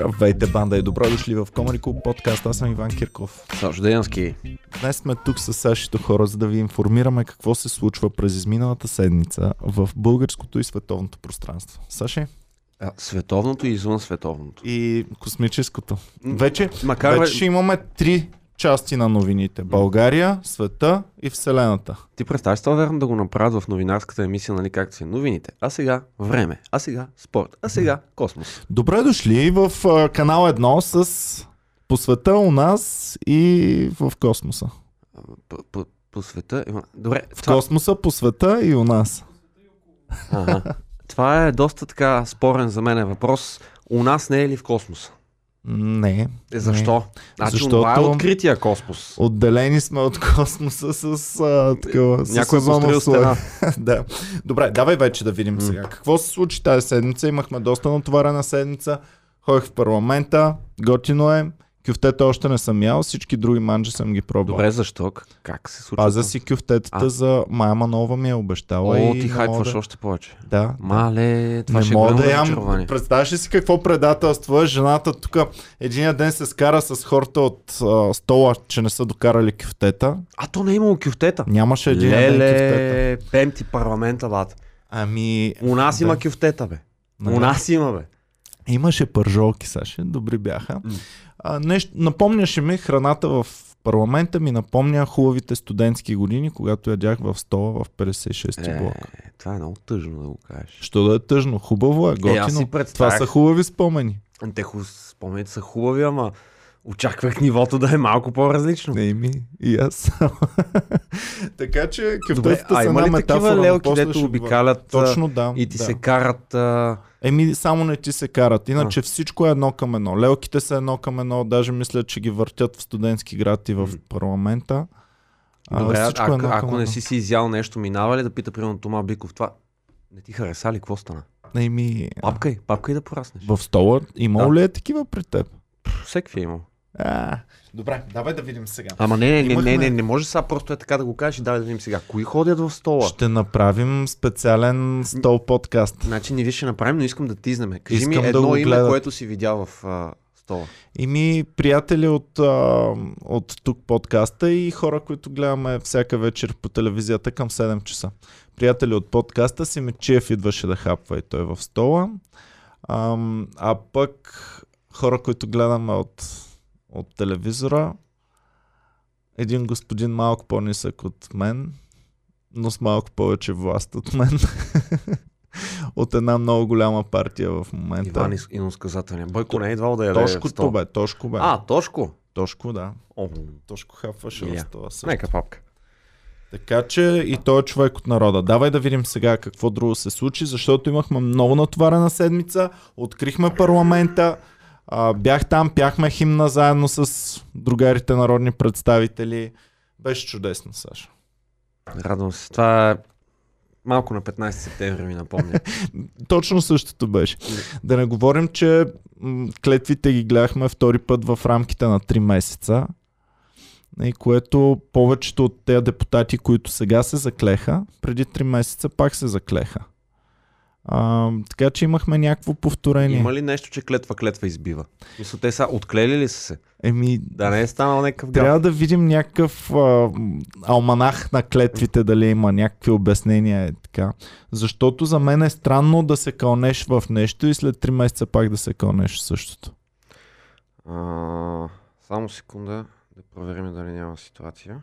Здравейте, банда и добро дошли в Comedy Club подкаст. Аз съм Иван Кирков. Сашо Деянски. Днес сме тук с Сашито хора, за да ви информираме какво се случва през изминалата седмица в българското и световното пространство. Саши? А, световното и извън световното. И космическото. Вече, Макар вече ще имаме три части на новините. България, света и Вселената. ти представяш това верно да го направят в новинарската емисия, нали както си новините. А сега време, а сега спорт, а сега космос. Добре дошли в а, канал 1 с по света у нас и в космоса. По, по, по света има... Добре, В това, космоса, по света и у нас. ага. това е доста така спорен за мен въпрос. У нас не е ли в космоса? Не. Е, защо? Значи Защото- това е открития космос. Отделени сме от космоса с а, такова. с Някой е стена. да. Добре, давай вече да видим сега. Какво се случи тази седмица? Имахме доста натоварена седмица. Ходих в парламента. Готино е. Кюфтета още не съм ял. Всички други манджи съм ги пробвал. Добре, защо? Как се случва? Пазя си кюфтетата А. за Майя Манова ми е обещала. О, и ти не хайпваш да... още повече. Да. Мале, това не ще е мога да ям. Представяш ли си какво предателство е? Жената тук един ден се скара с хората от а, стола, че не са докарали кюфтета. А то не е имало кюфтета. Нямаше един ден кюфтета. Леле, пем ти парламента, бат. Ами... У нас да. има кюфтета, бе. Нали? У нас има, бе. Имаше пържолки, Саше, добри бяха. М. А, нещо, напомняше ми храната в парламента, ми напомня хубавите студентски години, когато ядях в стола в 56-ти блок. Е, това е много тъжно да го кажеш. Що да е тъжно, хубаво е, Е, готино. си Това са хубави спомени. Те ху... спомените са хубави, ама очаквах нивото да е малко по-различно. Не ми, и аз. така че а са една такива метафора, но лелки, дето обикалят а, Точно да. и ти да. се карат... А... Еми, само не ти се карат. Иначе всичко е едно към едно. Лелките са едно към едно. Даже мисля, че ги въртят в студентски град и в парламента. А, Добре, а, е едно ако не си си изял нещо, минава ли да пита, примерно, Тома Биков, това не ти хареса ли, какво стана? Еми, Папкай, папкай да пораснеш. в стола имало Да. ли е такива при теб? Всеки е имал. А, добре, давай да видим сега. Ама не, не, не, Имахме- не, не, не може сега просто е така да го кажеш и давай да видим сега. Кои ходят в стола? Ще направим специален стол подкаст. Значи ние ще направим, но искам да тизнеме. Кажи Искам ми да едно го име, гледат. което си видял в а, стола. И ми приятели от, а, от тук подкаста и хора, които гледаме всяка вечер по телевизията към 7 часа. Приятели от подкаста си Мечиев идваше да хапва и той в стола. Ам, а пък хора, които гледаме от, от телевизора, един господин малко по-нисък от мен, но с малко повече власт от мен. от една много голяма партия в момента. Иван и иносказателния. Бойко не е идвал да яде в Тошкото стола. бе, Тошко бе. А, Тошко. Тошко, да. О, Тошко хапваше Илия. в стола също. нека папка. Така че и той е човек от народа. Давай да видим сега какво друго се случи, защото имахме много натоварена седмица, открихме парламента, а, бях там, пяхме химна заедно с другарите народни представители. Беше чудесно, Саша. Радвам се. Това е малко на 15 септември ми напомня. Точно същото беше. Да не говорим, че клетвите ги гледахме втори път в рамките на 3 месеца. И което повечето от тези депутати, които сега се заклеха, преди 3 месеца пак се заклеха. А, така че имахме някакво повторение. Има ли нещо, че клетва клетва избива? Мисля, те са отклели ли са се? Еми, Да не е станал някакъв гав. трябва да видим някакъв а, алманах на клетвите, дали има някакви обяснения и така. Защото за мен е странно да се кълнеш в нещо и след 3 месеца пак да се кълнеш в същото. А, само секунда да проверим дали няма ситуация.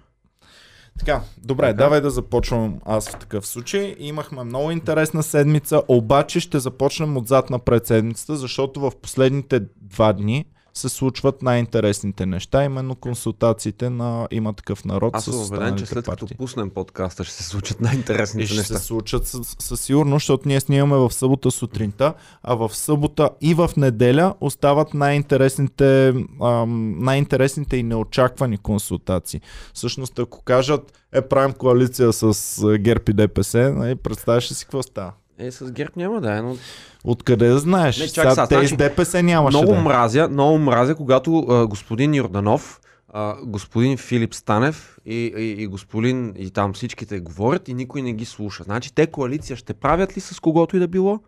Така, добре, Така. давай да започвам аз в такъв случай. Имахме много интересна седмица, обаче ще започнем отзад напред седмицата, защото в последните два дни се случват най-интересните неща, именно консултациите на има такъв народ Аз с убеден, че след като партии. пуснем подкаста ще се случат най-интересните ще неща. се случат със, със сигурност, защото ние снимаме в събота сутринта, а в събота и в неделя остават най-интересните, ам, най-интересните и неочаквани консултации. Всъщност, ако кажат, е правим коалиция с ГЕРБ и ДПС, нали, представяш ли си какво става? Е, с ГЕРБ няма да е, но Откъде да знаеш? Не, чакай сега, те значи, с ДПС нямаше много да е. мразя, много мразя, когато а, господин Йорданов, а, господин Филип Станев и, и, и господин и там всичките говорят и никой не ги слуша. Значи те коалиция ще правят ли с когото и да било?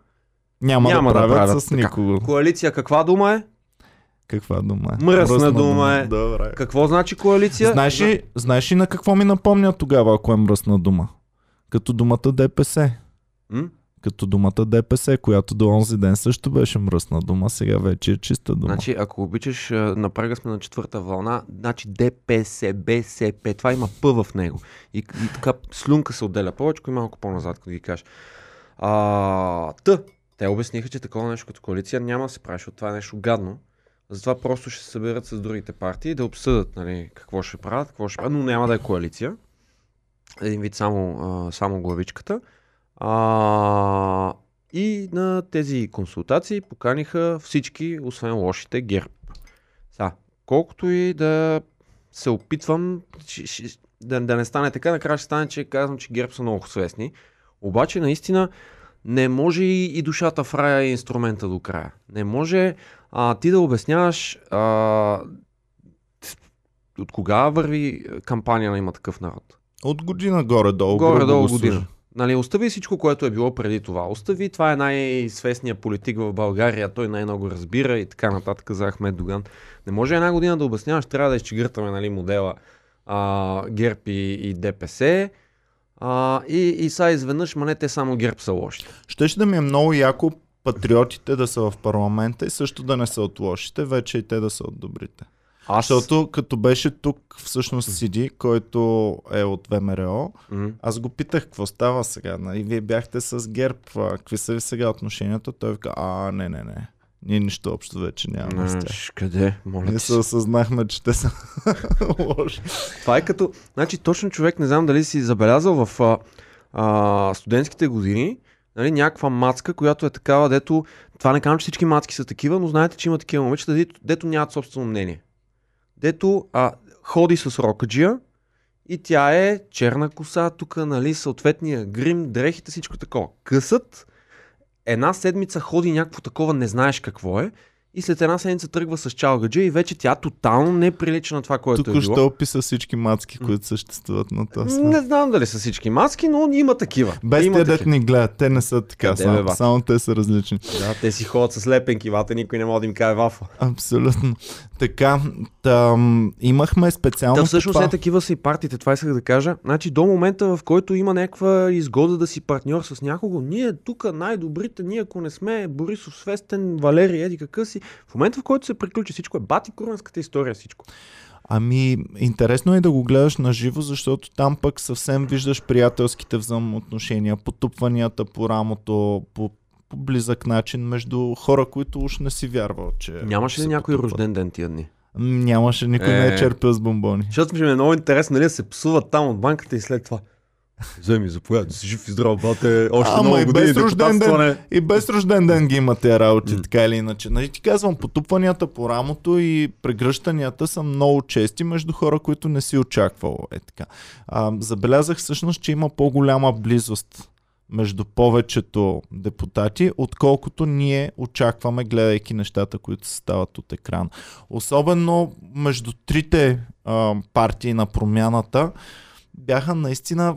Няма, Няма да да правят правят с така. никого. Коалиция каква дума е? Каква дума е? Мръсна дума е. Добре. Какво значи коалиция? Знаеш ли, знаеш ли на какво ми напомня тогава, ако е мръсна дума? Като думата ДПС. М? Като думата ДПС, която до онзи ден също беше мръсна дума, сега вече е чиста дума. Значи, ако обичаш, а, на прага сме на четвърта вълна, значи ДПС, БСП, това има П в него. И, и така слюнка се отделя повече и малко по-назад, като ги кажеш. А, та, те обясниха, че такова нещо като коалиция няма да се прави, защото това е нещо гадно. Затова просто ще се съберат с другите партии да обсъдят нали, какво ще правят, какво ще правят, но няма да е коалиция. Един вид само, само главичката. А, и на тези консултации поканиха всички, освен лошите, ГЕРБ. Сега, колкото и да се опитвам да, да не стане така, накрая ще стане, че казвам, че ГЕРБ са много свестни. Обаче, наистина, не може и, и душата в рая и инструмента до края. Не може а, ти да обясняваш а, от кога върви кампания на има такъв народ. От година горе-долу. Горе-долу година. Нали, остави всичко, което е било преди това. Остави, това е най-свестният политик в България, той най-много разбира и така нататък за Ахмед Доган. Не може една година да обясняваш, трябва да изчегъртаме нали, модела а, ГЕРБ и, и ДПС. А, и, и сега изведнъж, ма не, те само ГЕРБ са лоши. Щеше да ми е много яко патриотите да са в парламента и също да не са от лошите, вече и те да са от добрите. Аз... Защото като беше тук всъщност Сиди, който е от ВМРО, М. аз го питах какво става сега. Нали? Вие бяхте с ГЕРБ, какви са ви сега отношенията? Той вика, а, не, не, не. Ние нищо общо вече нямаме с тях. къде? Моля Ние се. осъзнахме, че те са лоши. Това е като, значи точно човек, не знам дали си забелязал в а, а, студентските години, нали, някаква мацка, която е такава, дето, това не казвам, че всички мацки са такива, но знаете, че има такива момичета, дето, дето нямат собствено мнение. Дето а, ходи с рокаджия и тя е черна коса, тук, нали, съответния грим, дрехите, всичко такова. Късът, една седмица ходи някакво такова, не знаеш какво е, и след една седмица тръгва с чалгаджия и вече тя тотално не прилича на това, което е било. Тук описа всички мацки, които съществуват на свят. Не знам дали са всички маски, но има такива. Без има те дет ни гледат, те не са така, Къде, само, само те са различни. Да, те си ходят с лепенки, вата, никой не може да им каже вафа. Абсолютно. Така, там, имахме специално Да, всъщност това. не такива са и партиите, това исках да кажа. Значи до момента, в който има някаква изгода да си партньор с някого, ние тук най-добрите, ние ако не сме Борисов Свестен, Валерий, еди какъв си, в момента в който се приключи всичко е бати куренската история всичко. Ами, интересно е да го гледаш на живо, защото там пък съвсем виждаш приятелските взаимоотношения, потупванията по рамото, по, по близък начин между хора, които уж не си вярвал, че... Нямаше ли някой потупват. рожден ден тия дни? Нямаше, никой не е Е. черпил с бомбони. Защото ми е много интересно, нали, да се псуват там от банката и след това. Вземи, заповядай, да си жив и здрав, бате, още Ама много и години без рожден депутатстване. И без рожден ден ги има тези работи, М. така или иначе. Нали ти казвам, потупванията по рамото и прегръщанията са много чести между хора, които не си очаквал. Е така. А, забелязах всъщност, че има по-голяма близост между повечето депутати, отколкото ние очакваме, гледайки нещата, които се стават от екран. Особено между трите а, партии на промяната бяха наистина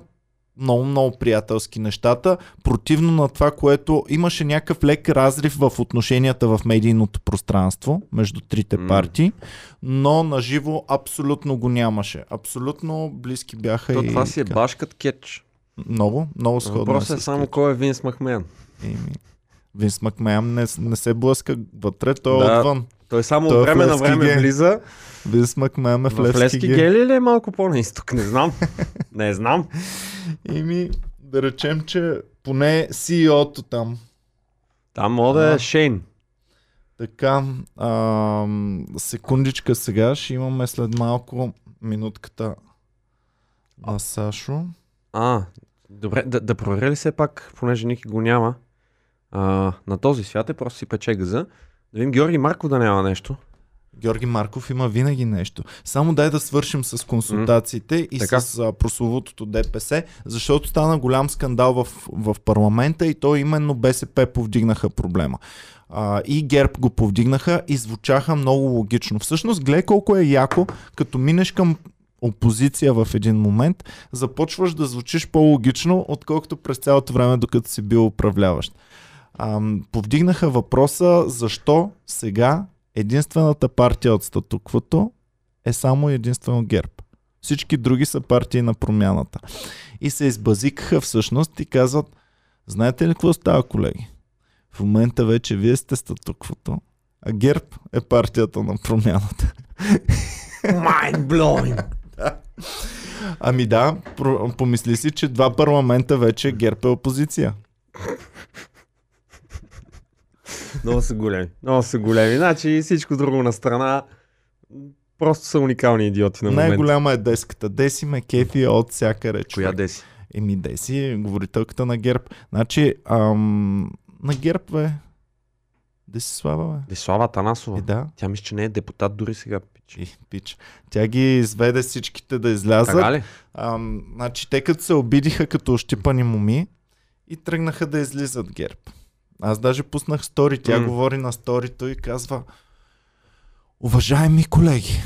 много, много приятелски нещата, противно на това, което имаше някакъв лек разрив в отношенията в медийното пространство между трите М. партии, но на живо абсолютно го нямаше. Абсолютно близки бяха То и... това си е башкат кетч. Много, много сходно. Въпросът е само кой е Винс Макмен. Еми, Винс Макмеям не, не се блъска вътре, той Да. е отвън. Той само Той време на време гей. влиза. Винс Макмеям е в В Левски Левски гей. гели ли е малко по-на изток? Не знам. Не знам. Еми, да речем, че поне CEO-то там Там мога да А. е Шейн. Така, ам, секундичка сега, ще имаме след малко минутката на Сашо. А, добре, да, да проверя ли все пак, понеже Ники го няма, а, на този свят е просто си пече газа. Да видим Георги Марков да няма нещо. Георги Марков има винаги нещо. Само дай да свършим с консултациите и Така. с а, прословутото ДПС, защото стана голям скандал в, в парламента и то именно БСП повдигнаха проблема. А, и ГЕРБ го повдигнаха и звучаха много логично. Всъщност, гледай колко е яко, като минеш към опозиция в един момент, започваш да звучиш по-логично, отколкото през цялото време, докато си бил управляващ. Ам, повдигнаха въпроса защо сега единствената партия от статуквото е само единствено ГЕРБ. Всички други са партии на промяната. И се избазикаха всъщност и казват, знаете ли какво става, колеги? В момента вече вие сте статуквото, а ГЕРБ е партията на промяната. Mind blowing. Ами да, помисли си, че два парламента вече ГЕРБ е опозиция. Много са големи. Много са големи. Значи всичко друго на страна. Просто са уникални идиоти на момента. Най-голяма е деската. Деси ме кефи от всяка реч. Коя деси? Еми, Деси е говорителката на ГЕРБ. Значи, ам, на ГЕРБ, бе. Деси слава, бе. Десслава Танасова. И да. Тя мисля, че не е депутат дори сега. Пич. И, пич. Тя ги изведе всичките да излязат. Така ли? Ам, значи, те като се обидиха като ощипани моми и тръгнаха да излизат ГЕРБ. Аз даже пуснах стори. Тя М. говори на сторито и казва Уважаеми колеги,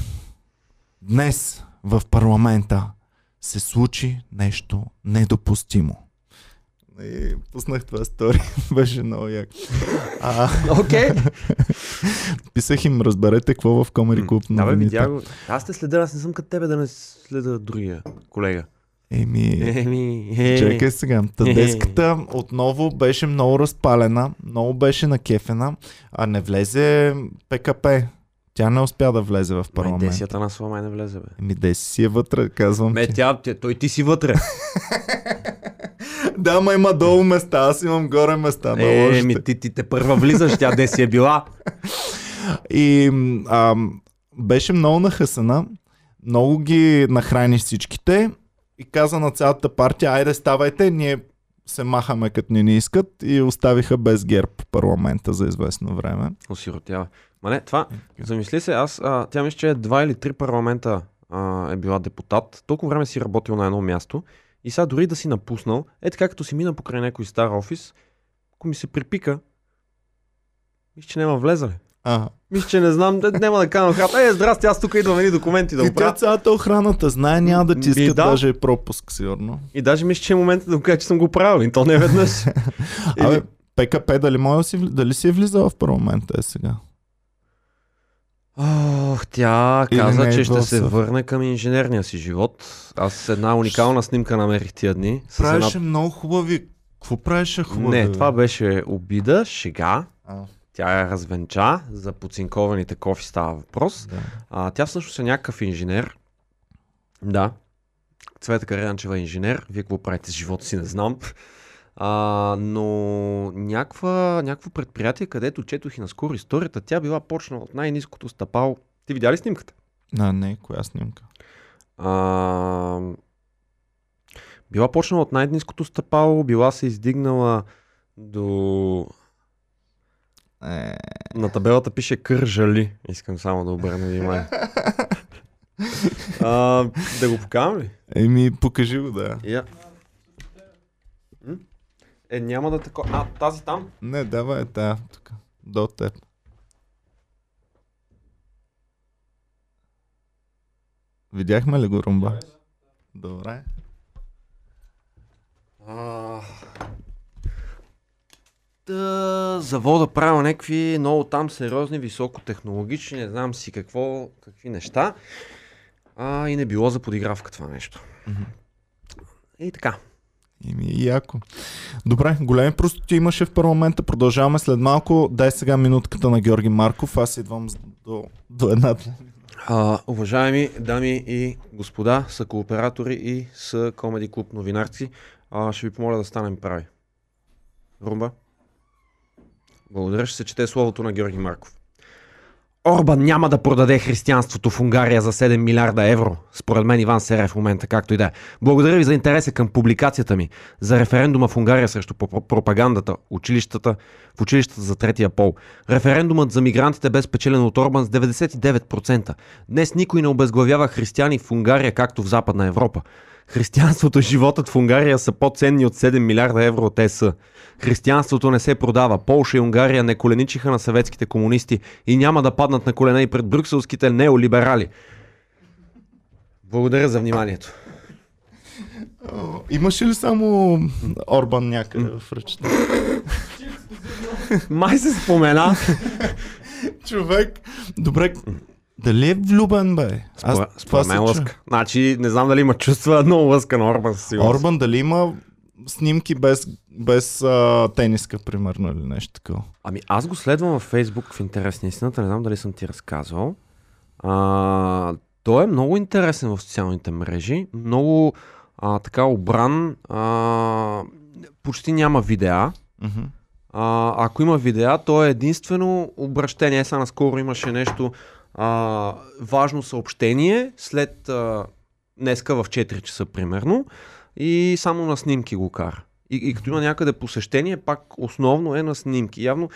днес в парламента се случи нещо недопустимо. И пуснах това стори. Беше много як. А, Окей. писах им, разберете какво в Комери Клуб Да, бе, новините. видя го. Аз те следя, аз не съм като тебе да не следа другия колега. Еми, Еми, е. Чакай сега. Та деската отново беше много разпалена, много беше накефена, а не влезе ПКП. Тя не успя да влезе в Май парламент. десията на слова май не влезе, бе. Еми, Деси си е вътре, казвам Ме, ти. тя, той ти си вътре. Да, ма има долу места, аз имам горе места е, ми ти, ти те първа влизаш, тя де си е била. И ам, беше много нахъсана, много ги нахрани всичките и каза на цялата партия, айде ставайте, ние се махаме като не ни искат и оставиха без герб парламента за известно време. Осиротява. Ма не, това, замисли се, аз, а, тя мисля, че два или три парламента а, е била депутат. Толкова време си работил на едно място и сега дори да си напуснал, е така като си мина покрай някой стар офис, ако ми се припика, мисля, че няма влезали. А, Мисля, че не знам, де- няма да кажа на хата. Е, здрасти, аз тук идвам едни документи да и оправя. цялата охраната знае, няма да ти искат да. даже и пропуск, сигурно. И даже мисля, че е момента да му кажа, че съм го правил. И то не веднъж. Абе, ПКП дали, може си, дали си е влизала в парламента е сега? Ох, тя Или каза, е че ще се върне към инженерния си живот. Аз една уникална снимка намерих тия дни. С една... Правеше много хубави. Какво правеше хубави? Не, това беше обида, шега. А, Тя я развенча, за подцинкованите кофи става въпрос. да. А, тя всъщност е някакъв инженер. Да. Цвета Карянчева е инженер. Вие какво правите с живота си, не знам. А, но някаква, някакво предприятие, където четох и наскоро историята, тя била почнала от най-низкото стъпало. Ти видя ли снимката? А, не, коя снимка? А, била почнала от най-низкото стъпало, била се издигнала до... Е, На табелата пише Кържали. Искам само да обърна внимание. а, да го покажам ли? еми, покажи го, да. М? Е, няма да тако... А, тази там? Не, давай е тая тук. До теб. Видяхме ли го, Румба? Добре. А... Та, завода правил някакви много там сериозни, високотехнологични, не знам си какво, какви неща. А, и не било за подигравка това нещо. Мгм. И така. Ими, яко. Добре, големи простоти имаше в парламента. Продължаваме след малко. Дай сега минутката на Георги Марков. Аз идвам до, до една. А, уважаеми дами и господа, са кооператори и са Комеди Клуб новинарци, а, ще ви помоля да станем прави. Румба? Благодаря, ще се чете словото на Георги Марков. Орбан няма да продаде християнството в Унгария за 7 милиарда евро. Според мен Иван Сере в момента, както и да е. Благодаря ви за интереса към публикацията ми за референдума в Унгария срещу пропа- пропагандата, училищата, в училищата за третия пол. Референдумът за мигрантите бе спечелен от Орбан с 99%. Днес никой не обезглавява християни в Унгария, както в Западна Европа. Християнството и животът в Унгария са по-ценни от 7 милиарда евро от ЕС. Християнството не се продава. Полша и Унгария не коленичиха на съветските комунисти и няма да паднат на колене и пред брюкселските неолиберали. Благодаря за вниманието. Имаше ли само Орбан някъде в ръчта? Май се спомена. Човек, Добре, дали е влюбен, бе? Аз Според, това според се мен чу. лъска. Значи, не знам дали има чувства, но лъска на Орбан със сигурност. Орбан дали има снимки без, без а, тениска, примерно, или нещо такова? Ами аз го следвам във Фейсбук в интерес на истината, не знам дали съм ти разказвал. А, той е много интересен в социалните мрежи, много а, така обран, а, почти няма видеа. Мгм. А, ако има видеа, то е единствено обращение. Сега наскоро имаше нещо а, важно съобщение след а, днеска в 4 часа примерно и само на снимки го кара. И, и като има някъде посещение, пак основно е на снимки. Явно,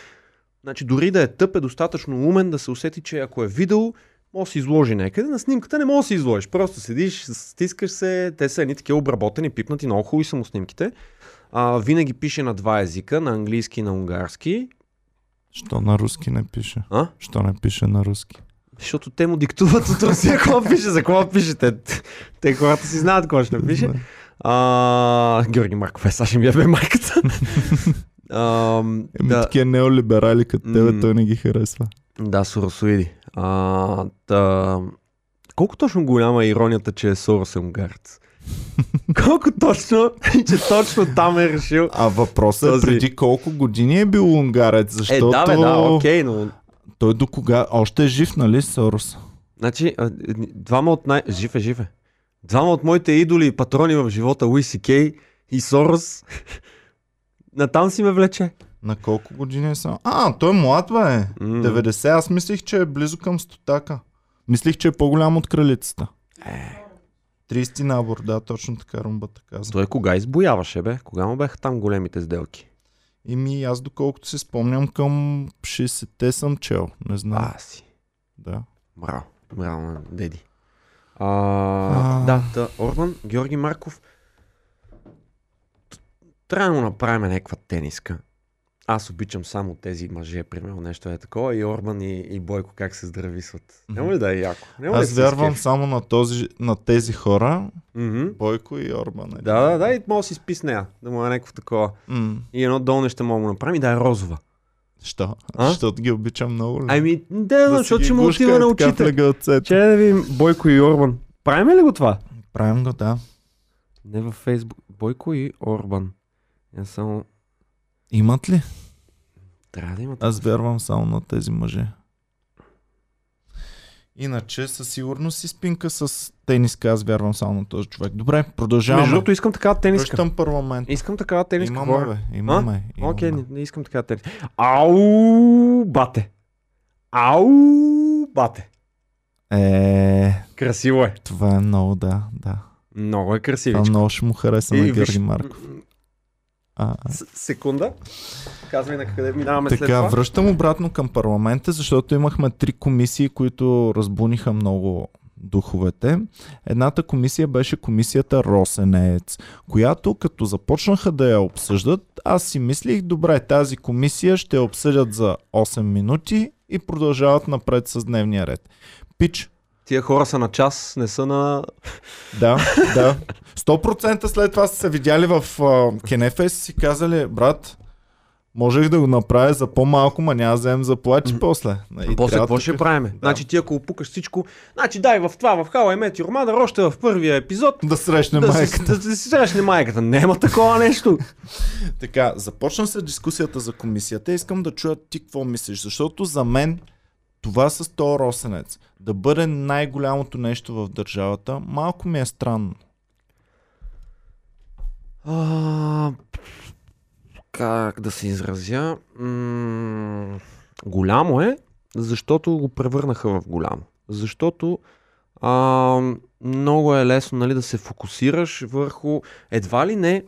значи дори да е тъп, е достатъчно умен да се усети, че ако е видео, може да се изложи някъде. На снимката не може да се изложиш. Просто седиш, стискаш се, те са едни такива обработени, пипнати, много хубави са му снимките. А, винаги пише на два езика, на английски и на унгарски. Що на руски не пише? А? Що не пише на руски? Защото те му диктуват от Русия какво пише, за какво пише. Те, хората си знаят какво ще напише. Да. А, Георги Марков е, сега ще ми я бе майката. А, Еми, да, такива неолиберали като тебе, той не ги харесва. да, соросоиди. А, та, колко точно голяма е иронията, че е Сорос е унгарец? колко точно, че точно там е решил. А въпросът е Този- преди колко години е бил унгарец, Е, защото да, бе, да, окей, но той до кога... Още е жив, нали, Сорос? Значи, двама от най... Жив е, жив е. Двама от моите идоли и патрони в живота, Луи Си Кей и Сорос, натам си ме влече. На колко години е само? А, той е млад, бе. М. 90. Аз мислих, че е близо към стотака. Мислих, че е по-голям от кралицата. Е. 30 набор, да, точно така румбата каза. Той кога избояваше, бе? Кога му бяха там големите сделки? И ми аз доколкото си спомням към 60-те съм чел. Не знам. А, си. Да. Браво. Браво на деди. А, А. Да, да, Орбан, Георги Марков. Трябва да му направим някаква тениска. Аз обичам само тези мъже, примерно нещо е такова, и Орбан и, и Бойко как се здрависват. Няма ли да е яко? Няма Аз да вярвам скефи? само на, този, на тези хора, Мгм. Бойко и Орбан. е. Да, да, да, и може да си спи с нея, да му е някакво такова. М, И едно долу нещо мога да направим и да е розова. Що? А? Защото ги обичам много. ли? Ами, да, защото ще му отива е на очите. легалцето. Че да видим Бойко и Орбан. Правим ли го това? Правим го, да. Не във Фейсбук. Бойко и Орбан. Я само... Имат ли? Трябва да имат. Аз вярвам само на тези мъже. Иначе със сигурност си спинка с тениска, аз вярвам само на този човек. Добре, продължаваме. Между другото, искам такава тениска. Връщам парламент. Искам такава тениска. Имаме, бе, имаме. имаме. Окей, не, не искам такава тениска. Ау, бате. Ау, бате. Е, Красиво е. това е много, да, да. Много е Това красивичко. много ще му хареса на Георги виж, Марков. А, а. С- секунда. Казвай на къде минаваме след Така, това. връщам обратно към парламента, защото имахме три комисии, които разбуниха много духовете. Едната комисия беше комисията Росенец, която като започнаха да я обсъждат, аз си мислих, добре, тази комисия ще я обсъдят за 8 минути и продължават напред с дневния ред. Пич, Тия хора са на час, не са на... да, да. 100% след това са се видяли в uh, и са си казали, брат, можех да го направя за по-малко, ма няма да вземем заплати после. И После какво ще правиме? Да. Значи ти ако опукаш всичко... Значи дай в това, в I Met Your Mother, още в първия епизод, Да срещне да, майката. си, да, да си срещне майката. Няма такова нещо. Така, започна се дискусията за комисията. Искам да чуя ти какво мислиш, защото за мен това с този росенец, да бъде най-голямото нещо в държавата, малко ми е странно. А, как да се изразя? М- голямо е, защото го превърнаха в голямо. Защото а, много е лесно нали, да се фокусираш върху едва ли не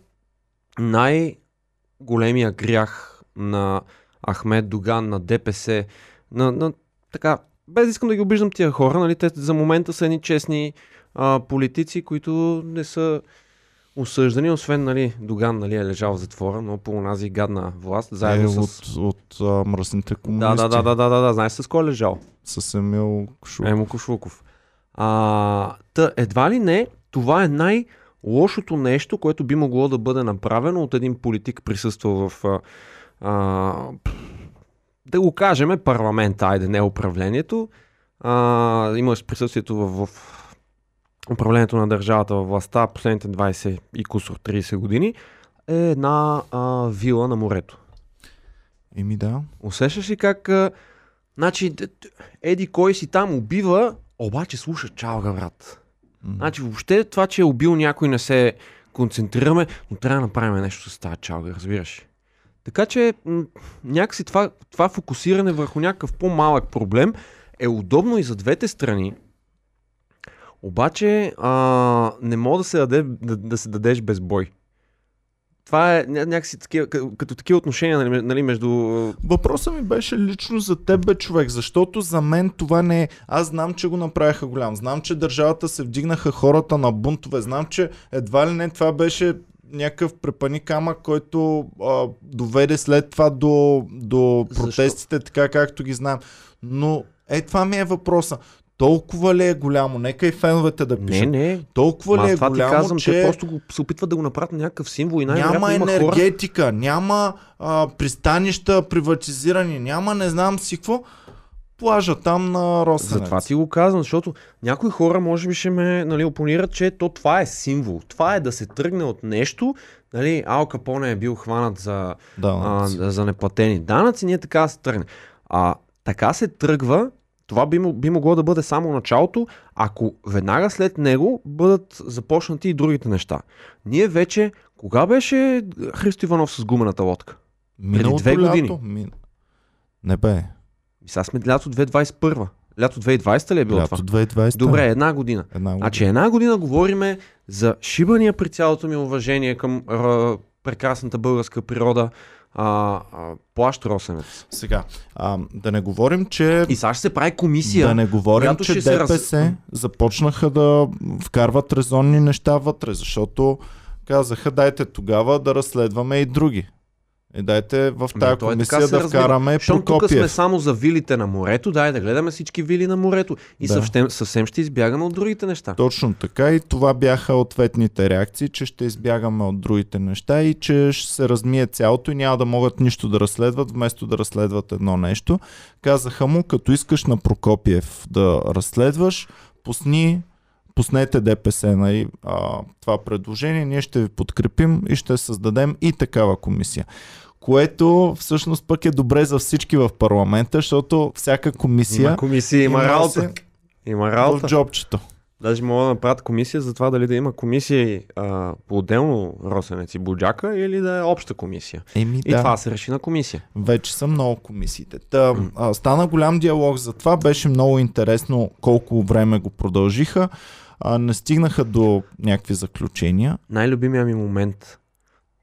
най-големия грях на Ахмед Доган, на ДПС, на, на така, без искам да ги обиждам тия хора, нали, те за момента са едни честни а, политици, които не са осъждани, освен нали, Доган нали, е лежал в затвора, но по онази гадна власт, заедно е, с... от, от а, мръсните комунисти. да, да, да, да, да, да, знаеш с кой е лежал? С Емил Кошук. Емо Кошлуков. А, та, едва ли не, това е най- лошото нещо, което би могло да бъде направено от един политик, присъствал в а, а, да го кажем, парламента, айде, не управлението, а, имаш присъствието в, в управлението на държавата във властта последните 20 и кусор 30 години, е една а, вила на морето. Еми да. Усещаш ли как, а, значи, еди кой си там убива, обаче слуша чалга, брат. М. Значи въобще това, че е убил някой не се концентрираме, но трябва да направим нещо с тази чалга, разбираш. Така че м- някакси това, това фокусиране върху някакъв по-малък проблем е удобно и за двете страни, обаче а, не мога да се, даде, да, да се дадеш без бой. Това е ня- някакси такива, като, такива отношения нали, нали, между... Въпросът ми беше лично за теб, човек, защото за мен това не е. Аз знам, че го направиха голям. Знам, че държавата се вдигнаха хората на бунтове. Знам, че едва ли не това беше някакъв препани камък, който а, доведе след това до, до Защо? протестите, така както ги знам. Но е, това ми е въпроса. Толкова ли е голямо? Нека и феновете да Не, пишат. не. Толкова Ма, ли е това голямо, ти казвам, че... че просто го, се опитват да го направят на някакъв символ и най-вероятно Няма има хора, енергетика, няма а, пристанища приватизирани, няма не знам си какво. Плажа там на Росенец. Затова ти го казвам, защото някои хора може би ще ме нали, опонират, че то това е символ. Това е да се тръгне от нещо. Нали, Ал Капоне е бил хванат за, а, за неплатени данъци, ние така се тръгне. А така се тръгва, това би, би могло да бъде само началото, ако веднага след него бъдат започнати и другите неща. Ние вече, кога беше Христо Иванов с гумената лодка? Миналото две лято, години. Мин... Не бе, И сега сме лято 2021. Лято 2020 ли е било лято това? 2020. Добре, една година. Една година. Значи една година говориме за шибания при цялото ми уважение към а, прекрасната българска природа, а, а, плащ Росенец. Сега, а, да не говорим, че... И сега ще се прави комисия. Да не говорим, че се раз- ДПС започнаха да вкарват резонни неща вътре, защото казаха, дайте тогава да разследваме и други. И дайте в тази Ами, то е така комисия да разбира. вкараме Щом тук сме Прокопиев. само за вилите на морето, дай да гледаме всички вили на морето. И Да. съвсем, съвсем ще избягаме от другите неща. Точно така и това бяха ответните реакции, че ще избягаме от другите неща и че ще се размие цялото и няма да могат нищо да разследват, вместо да разследват едно нещо. Казаха му, като искаш на Прокопиев да разследваш, пусни, пуснете ДПС на а, това предложение, ние ще ви подкрепим и ще създадем и такава комисия. Което всъщност пък е добре за всички в парламента, защото всяка комисия Има комисия, има, има работа. Има в работа. джобчето. Даже мога да направят комисия за това дали да има комисия а, по-отделно Росенец и Буджака или да е обща комисия. Еми, И да. това се реши на комисия. Вече са много комисиите. Та, а, стана голям диалог за това. Беше много интересно колко време го продължиха. А, не стигнаха до някакви заключения. Най-любимия ми момент.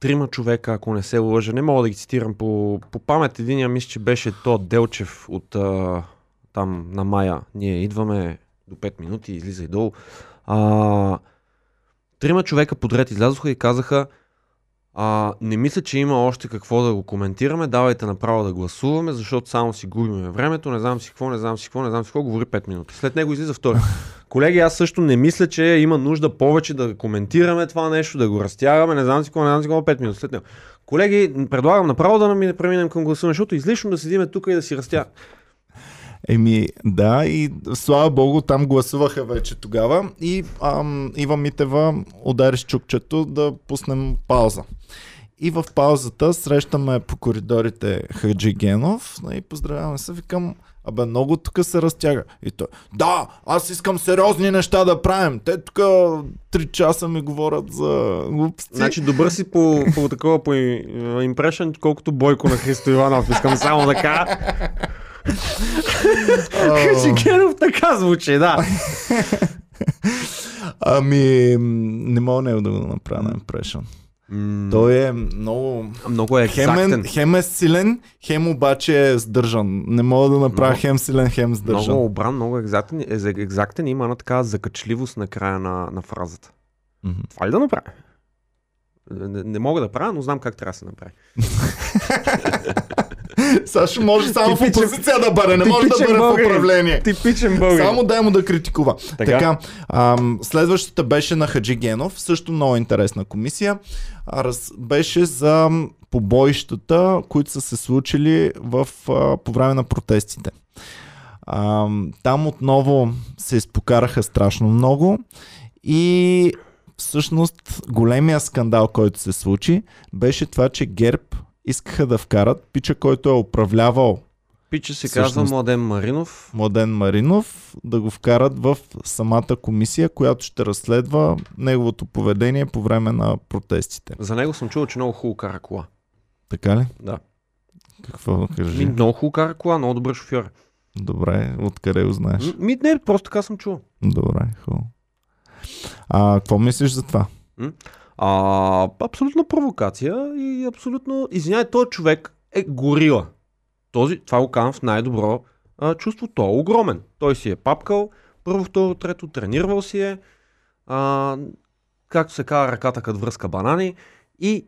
Трима човека, ако не се лъжа, не мога да ги цитирам по, по памет. Единия мисля, че беше то Делчев от а, там на Мая. Ние идваме до 5 минути, излиза и долу. А, трима човека подред излязоха и казаха а, не мисля, че има още какво да го коментираме, давайте направо да гласуваме, защото само си губиме времето, не знам си какво, не знам си какво, не знам си какво, говори 5 минути. След него излиза втори. Колеги, аз също не мисля, че има нужда повече да коментираме това нещо, да го разтягаме, не знам си какво, не знам си какво, 5 минути след него. Колеги, предлагам направо да нами- преминем към гласуване, защото излишно да седиме тук и да си разтягаме. Еми, да, и слава богу, там гласуваха вече тогава. И ам, Ива Митева удари с чукчето да пуснем пауза. И в паузата срещаме по коридорите Хаджи Генов нали, и поздравяваме се. Викам, абе много тук се разтяга. И той, да, аз искам сериозни неща да правим. Те тук три часа ми говорят за глупости. Значи добър си по, по такова по импрешен, колкото Бойко на Христо Иванов. Искам само да кажа. Хачигенов така звучи, да. Ами, не мога него да го направя на импрешън. Той е много... Много е Хем е, хем е силен, хем обаче е сдържан. Не мога да направя Много- хем силен, хем сдържан. Много обран, много екзактен, е, екзактен и има една така закачливост на края на, на фразата. Мгм. Това ли да направя? Не, не мога да правя, но знам как трябва да се направи. Сашо може само в Типичен- опозиция да бъде, не може да бъде в българин. управление. Типичен българин. Само дай му да критикува. Така. Така, ам, следващата беше на Хаджи Генов, също много интересна комисия. А, Раз, беше за побоищата, които са се случили в, а, по време на протестите. Ам, там отново се изпокараха страшно много и всъщност големия скандал, който се случи, беше това, че ГЕРБ искаха да вкарат пича, който е управлявал Пича се Всъщност- казва Младен Маринов. Младен Маринов да го вкарат в самата комисия, която ще разследва неговото поведение по време на протестите. За него съм чувал, че много хубаво кара кола. Така ли? Да. Какво да Ми, кажи? много хубаво кара кола, много добър шофьор. Добре, откъде го знаеш? М, Ми, не, просто така съм чувал. Добре, хубаво. А, какво мислиш за това? А, абсолютна провокация и абсолютно... Извинявай, този човек е горила. Този, това го казвам в най-добро а, чувство. Той е огромен. Той си е папкал първо, второ, трето, тренирал си е. А, както се казва, ръката като връзка банани. И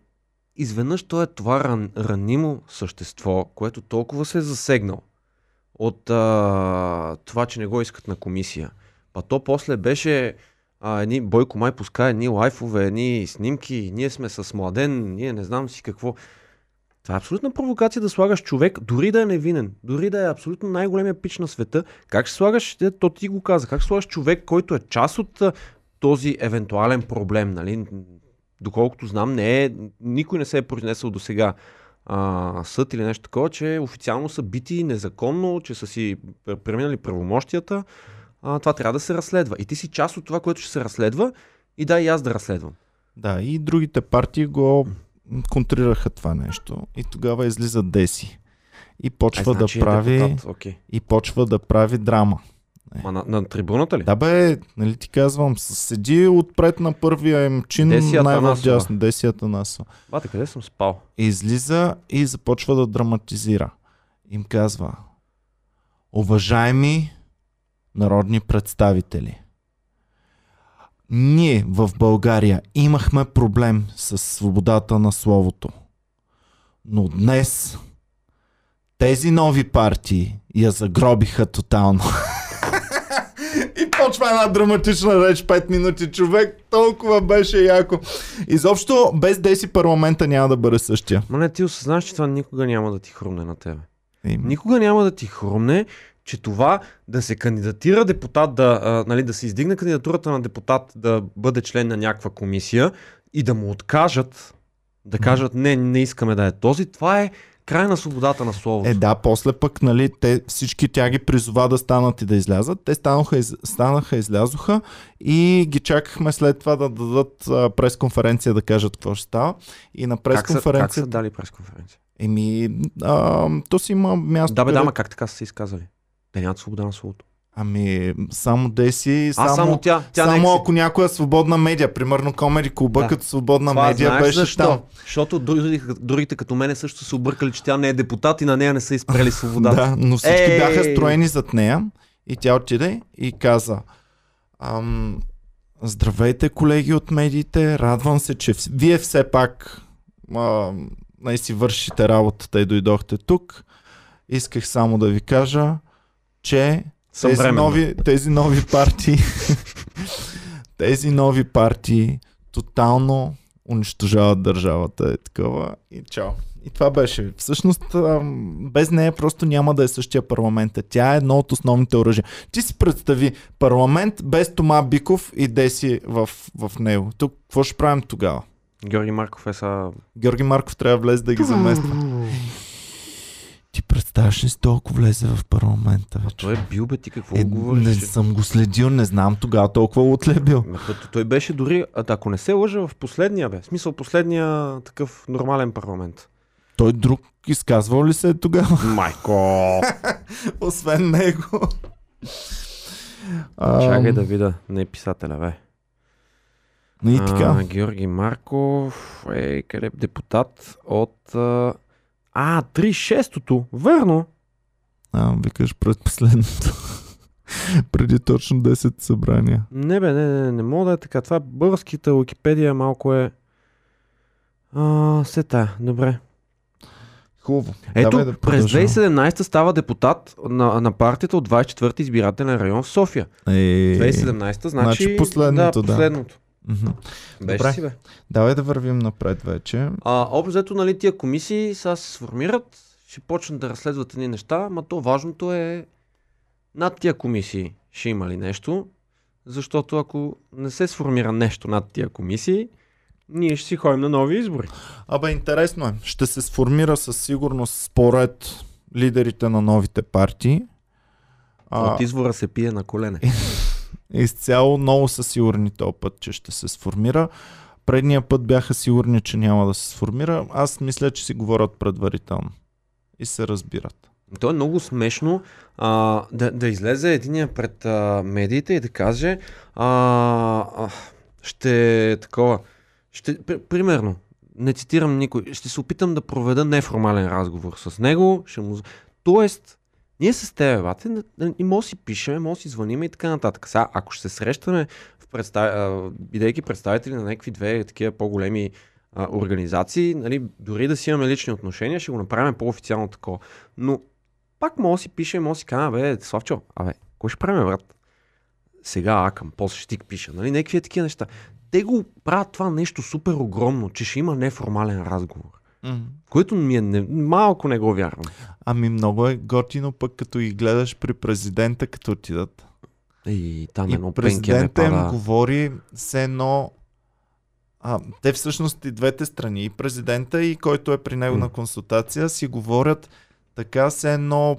изведнъж той е това ран, ранимо същество, което толкова се е засегнал от а, това, че не го искат на комисия. Па то после беше а, едни, Бойко май пуска едни лайфове, едни снимки, ние сме с младен, ние не знам си какво. Това е абсолютна провокация да слагаш човек, дори да е невинен, дори да е абсолютно най-големия пич на света. Как ще слагаш, те- то ти го каза, как слагаш човек, който е част от този евентуален проблем, нали? Доколкото знам, не е, никой не се е произнесъл до сега а, съд или нещо такова, че официално са бити незаконно, че са си пр- преминали правомощията. А, това трябва да се разследва. И ти си част от това, което ще се разследва и дай и аз да разследвам. Да, и другите партии го контрираха това нещо. И тогава излиза Деси. И почва Е, значи да е прави депутат, окей. и почва да прави драма. Ма на, на трибуната ли? Да бе, нали ти казвам, седи отпред на първия им чин, най-вдясно, Десията Насова. Бате, къде съм спал? Излиза и започва да драматизира. Им казва, уважаеми народни представители, ние в България имахме проблем с свободата на словото. Но днес тези нови партии я загробиха тотално. И почва една драматична реч, 5 минути човек, толкова беше яко. Изобщо без Деси парламента няма да бъде същия. Ма не, ти осъзнаваш, че това никога няма да ти хрумне на тебе. И, Никога няма да ти хрумне, че това да се кандидатира депутат, да, а, нали, да се издигне кандидатурата на депутат да бъде член на някаква комисия и да му откажат, да кажат не, не искаме да е този, това е край на свободата на словото. Е, да, после пък, нали, те всички тя ги призова да станат и да излязат. Те станаха, из, станаха излязоха и ги чакахме след това да дадат а, пресконференция да кажат какво ще става. И на как, са, как са пресконференция... дали пресконференция? Еми, а, то си има място. Да, бе, да, ма как така са се изказали? Те нямат свобода на словото. Ами, само Деси, А, само, само тя. Тя само ако някоя свободна медия, примерно Комери Клуба, Да. като свободна Това медия знаеш беше защо? там. Защото другите, другите като мене също са объркали, че тя не е депутат и на нея не са изпрели свободата. Да, но всички Ей! бяха строени зад нея и тя отиде и каза ам, Здравейте, колеги от медиите, радвам се, че вие все пак а, най си вършите работата и дойдохте тук. Исках само да ви кажа, че Съм тези нови, тези нови партии тези нови партии тотално унищожават държавата. Е такова и чао. И това беше. Всъщност, без нея просто няма да е същия парламент. Тя е едно от основните оръжия. Ти си представи парламент без Тома Биков и Деси в, в него. Тук какво ще правим тогава? Георги Марков е са... Георги Марков трябва да влезе да ги замества. Ти представяш ли си толкова влезе в парламента? А Вече? той е бил, бе, ти какво Е, го говориш? не съм го следил, не знам тогава толкова отле бил. Той беше дори, а, ако не се лъжа, в последния, бе. В смисъл, последния такъв нормален парламент. Той друг изказвал ли се е тогава? Майко! Освен него. А, Чакай да видя. Не е писателя, бе. И така. А, Георги Марков е къде депутат от... А, а 36-тото, верно. А, викаш пред последното. Преди точно 10 събрания. Не бе, не, не, не мога да е така. Това българската Википедия малко е... А, се тая, добре. Хубаво. Ето, Давай да през продължаваме. 2017 става депутат на, на партията от 24-ти избирателен район в София. Е, 2017 значи... значи последното, да. последното. Мгм. Беше Добре. си, бе. Давай да вървим напред вече. А, общо взето, нали, тия комисии сега се сформират, ще почнат да разследват едни неща, ма то важното е над тия комисии ще има ли нещо, защото ако не се сформира нещо над тия комисии, ние ще си ходим на нови избори. Абе, интересно е. Ще се сформира със сигурност според лидерите на новите партии. От извора се пие на колене. изцяло много са сигурни този път, че ще се сформира. Предния път бяха сигурни, че няма да се сформира. Аз мисля, че си говорят предварително. И се разбират. То е много смешно а, да, да излезе единия пред а, медиите и да каже а, а, ще такова, ще, пр- примерно, не цитирам никой, ще се опитам да проведа неформален разговор с него, ще му... Тоест, ние с теб, бате, и може да си пишеме, може да си звъниме и така нататък. Сега, ако ще се срещаме, в представ... бидейки представители на някакви две такива по-големи а, организации, нали, дори да си имаме лични отношения, ще го направим по-официално такова. Но пак може да си пише, може да си кажа, бе, Славчо, абе, кой ще правим, брат? Сега акъм, после ще ти пиша, нали, някакви такива неща. Те го правят това нещо супер огромно, че ще има неформален разговор. Което ми е не, малко не го вярвам. Ами много е готино пък като ги гледаш при президента, като отидат. И там И едно президента им говори все едно... А, те всъщност и двете страни, и президента, и който е при него М. на консултация, си говорят така все едно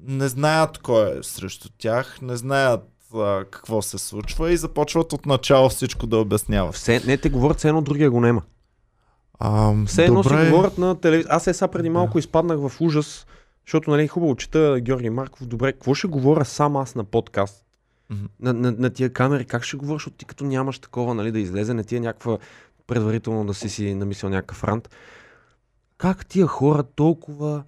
не знаят кой е срещу тях, не знаят а, какво се случва и започват от начало всичко да обясняват. Все, не, те говорят все едно, другия го нема. А, Все едно добре, си говорят на телевизия. Аз е сега преди малко изпаднах в ужас, защото нали, хубаво чета Георги Марков. Добре, какво ще говоря сам аз на подкаст? На, на, на тия камери, как ще говориш, защото ти като нямаш такова, нали, да излезе, не ти е някаква предварително да си си намислил някакъв рант. Как тия хора толкова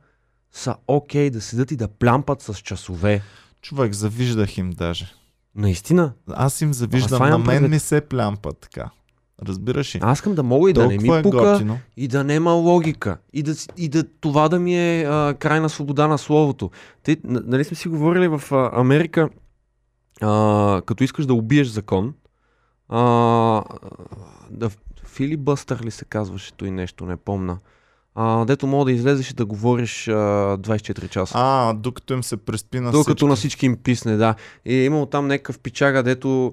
са окей да седат и да плямпат с часове? Човек, завиждах им даже. Наистина. Аз им завиждам, на мен не се плямпа така. Разбираш ли? Аз искам да мога и да не Толкова ми е пука, готино. и да нема логика. И да, и да това да ми е а, крайна свобода на словото. Те, нали сме си говорили в а, Америка, а, като искаш да убиеш закон, а, да, филибъстър ли се казваше той нещо, не помна. А, дето мога да излезеш и да говориш а, 24 часа. А, докато им се преспи на Докато всички. на всички им писне, да. И е имало там някакъв пичага, дето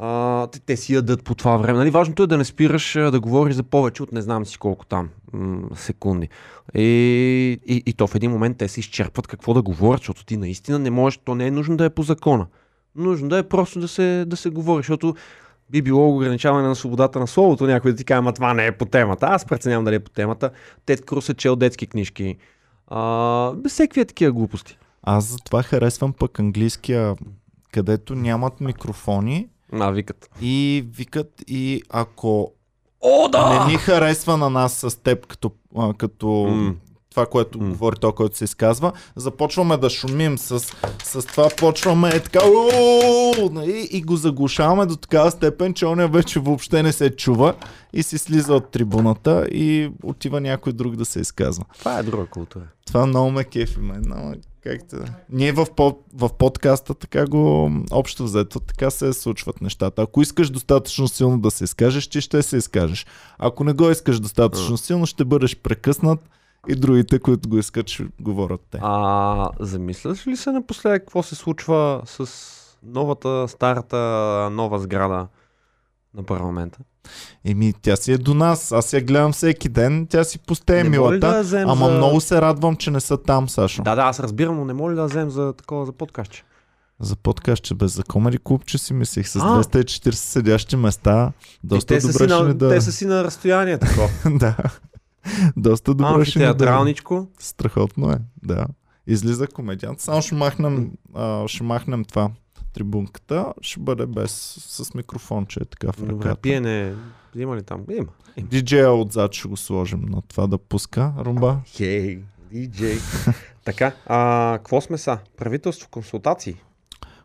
а, те, те си ядат по това време. Нали, важното е да не спираш да говориш за повече от не знам си колко там м- секунди. И, и, и то в един момент те се изчерпват какво да говорят, защото ти наистина не можеш, то не е нужно да е по закона. Нужно да е просто да се, да се говори, защото би било ограничаване на свободата на словото, някой да ти каже, ама това не е по темата. Аз преценявам дали е по темата. Тед Крус е чел детски книжки. А, всеки е такива глупости. Аз затова харесвам пък английския, където нямат микрофони А, викат. и викат и ако О, не ни харесва на нас с теб като, а, като М. това, което М. говори то, който се изказва, започваме да шумим с, с това, почваме е така и, и го заглушаваме до такава степен, че оня вече въобще не се чува и си слиза от трибуната и отива някой друг да се изказва. Това е друга култура. Това много ме кефи, мен. Много, как те... Ние в, под, в подкаста така го общо взето, така се случват нещата. Ако искаш достатъчно силно да се изкажеш, ти ще се изкажеш. Ако не го искаш достатъчно силно, ще бъдеш прекъснат и другите, които го искат, ще говорят те. А замисляш ли се напоследък какво се случва с новата, старата, нова сграда на парламента? Еми, тя си е до нас. Аз я гледам всеки ден. Тя си пусте Не може ли да милата. я вземем Ама за- много се радвам, че не са там, Сашо. Да, да, аз разбирам, но не може ли да вземем за такова за подкастче? За подкаст, че без за комеди клуб, че си мислих с А. 240 седящи места. Доста те, добре ще на, ни да... те са си на разстояние такова. да. Доста добре ще ни да... Страхотно е, да. Излиза комедиант. Само ще махнем, а, ще махнем това. Трибунката ще бъде без с микрофонче, така в Добре, ръката. пиене. Има ли там? Има. Диджея отзад ще го сложим на това да пуска. Румба. Хей, диджей. така, а, какво сме са? Правителство, консултации.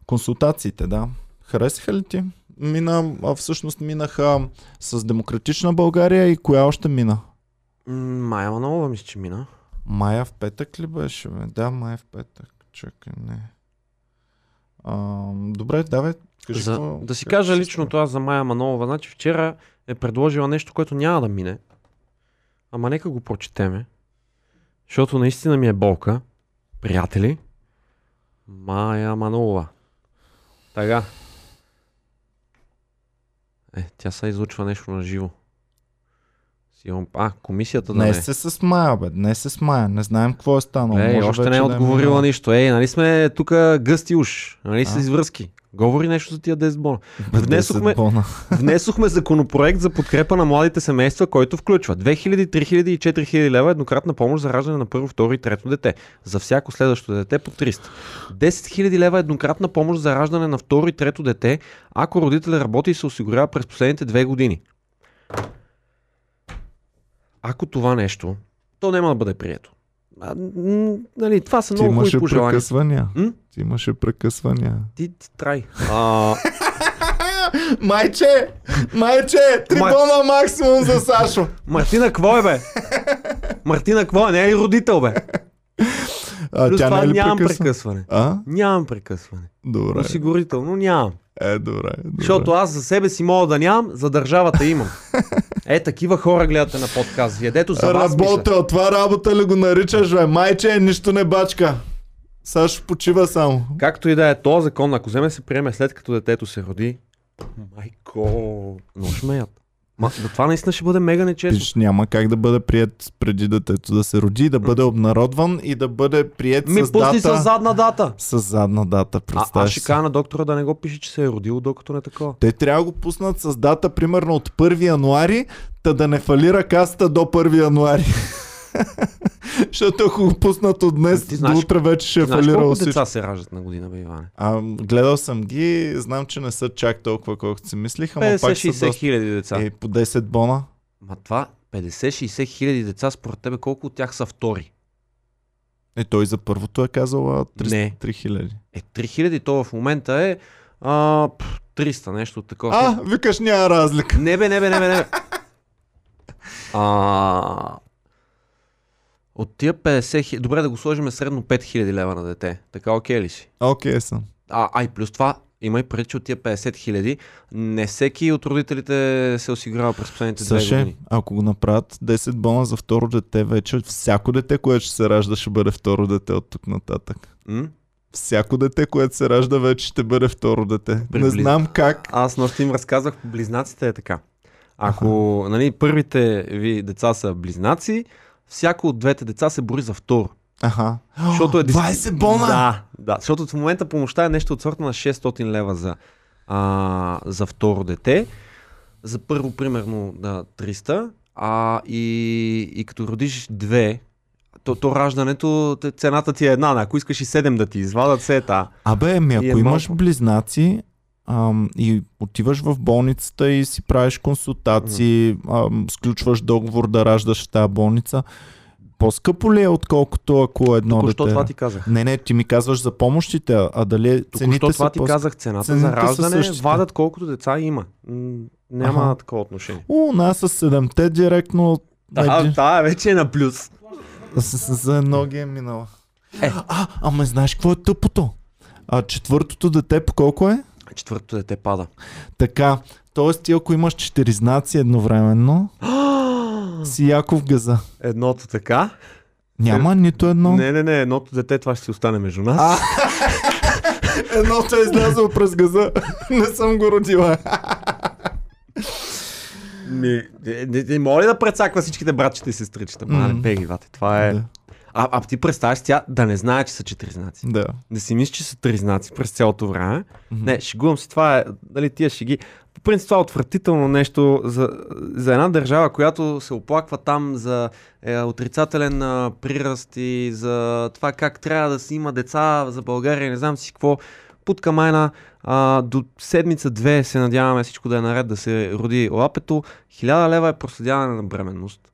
Консултациите, да. Харесаха ли ти? Мина, а всъщност минаха с Демократична България и коя още мина? Майя Манолова мисля, че мина. Мая в петък ли беше? Бе? Да, мая в петък. Чакай, не. А, добре, давай. Кажи За, какво- да си кажа се личното аз за Майя Манолова. Значи вчера е предложила нещо, което няма да мине. Ама нека го прочетеме. Защото наистина ми е болка. Приятели. Майя Манолова. Така. Е, тя се излучва нещо на живо. Сигурно- А, комисията да не. Днес е с Мая, бе. Днес е с Мая. Не знаем какво е станало. Ей, Може още не е да отговорила минало. нищо. Ей, нали сме тук гъсти уж. Нали с А? извръзки. Говори нещо за тия 10 бона. Внесохме- 10 бона. Внесохме законопроект за подкрепа на младите семейства, който включва 2000, 3000 и 4000 лева еднократна помощ за раждане на първо, второ и трето дете. За всяко следващо дете по 300. 10 000 лева еднократна помощ за раждане на второ и трето дете, ако родителят работи и се осигурява през последните две години. Ако това нещо, то няма да бъде прието. А, нали, това са Ти много хубави имаше пожелания. прекъсвания. М? Ти имаше прекъсвания. Ти, ти трай. А, Майче! Майче! Три Май- бона максимум за Сашо! Мартина, какво е бе? Мартина, какво е? Не е ли родител бе? А, Плюс тя това не е ли нямам прекъсна? прекъсване. А? Нямам прекъсване. Добре. Осигурително нямам. Е, добре. добре. Защото аз за себе си мога да нямам, за държавата имам. Е, такива хора гледате на подкаст. Дето за вас. Работа, това работа ли го наричаш, бе? Майче, нищо не бачка. Сашо почива само. Както и да е, този закон, ако вземе се приеме след като детето се роди, майко, но шмеят. Ма, да това наистина ще бъде мега нечестно. Пиш, няма как да бъде прият преди детето да се роди, да бъде обнародван и да бъде прият Ми с пусни дата. с задна дата. С задна дата, А, аз представяш ще кажа на доктора да не го пише, че се е родил, докато не е такова. Те трябва да го пуснат с дата, примерно от 1 януари, та да не фалира касата до 1 януари. Защото ако го пуснат от днес, Ти до утре вече ще е Знаеш фалирало колко всичко. деца се раждат на година, бе, Иване? А, гледал съм ги, знам, че не са чак толкова, колкото си мислих, ама пак са 50-60 доста... хиляди деца. Е, по 10 бона. Ма това 50-60 хиляди деца, според тебе колко от тях са втори? Е, той за първото е казал Не. 300 хиляди. Е, 3000, то в момента е а, пф, 300, нещо такова. А, викаш няма разлика. Не бе, не бе, не бе, не бе. А, от тия 50 хиляди, добре да го сложим средно 5 хиляди лева на дете. Така окей ли си? Окей съм. А, а и плюс това, има и преди, че от тия 50 хиляди, не всеки от родителите се осигурява през последните две Саше, години. ако го направят 10 бона за второ дете, вече всяко дете, което ще се ражда, ще бъде второ дете от тук нататък. М? Всяко дете, което се ражда, вече ще бъде второ дете. Не Приблизно. знам как. Аз нощи им разказах, по близнаците е така. Ако нали, първите ви деца са близнаци, всяко от двете деца се бори за второ. Аха. Защото е 20 бона! Да, да, защото в момента помощта е нещо от сорта на 600 лева за, а, за второ дете. За първо, примерно, да, 300. А, и, и като родиш две, то, то раждането, цената ти е една. Ако искаш и 7 да ти извадат, се е та. Абе, ми ако е имаш малко. близнаци ам, и отиваш в болницата и си правиш консултации, ам, сключваш договор да раждаш в тази болница, по-скъпо ли е, отколкото ако едно Току-що дете... това ти казах. Не, не, ти ми казваш за помощите, а дали цените Току-що са това ти по казах. Цената цените за раждане вадат колкото деца има. Няма Аха. такова отношение. У, нас с седемте директно Да, един- това вече е на плюс. за едно ги е минала. Е. А, ама знаеш какво е тъпото? А четвъртото дете по колко е? Четвъртото дете пада. Така, т.е. ти ако имаш четиризнаци едновременно, си Яков газа. Едното така. Няма нито едно. Не, не, не, едното дете, това ще си остане между нас. А, едното е излязло през газа. Не съм го родила. Ми, не, не, не моля да прецаква всичките братчета и сестричета. Ма, М. не беги, вате, това е... Да, А, а ти представяш тя да не знае, че са четиризнаци. да. Да си мислиш, че са тризнаци през цялото време. Мгм. Не, шегувам се, това е, нали, тия шеги. По принцип това е отвратително нещо за, за една държава, която се оплаква там за е, отрицателен а, приръст и за това как трябва да си има деца за България, не знам си какво. Путка майна, а, до седмица-две се надяваме всичко да е наред да се роди лапето. Хиляда лева е проследяване на бременност.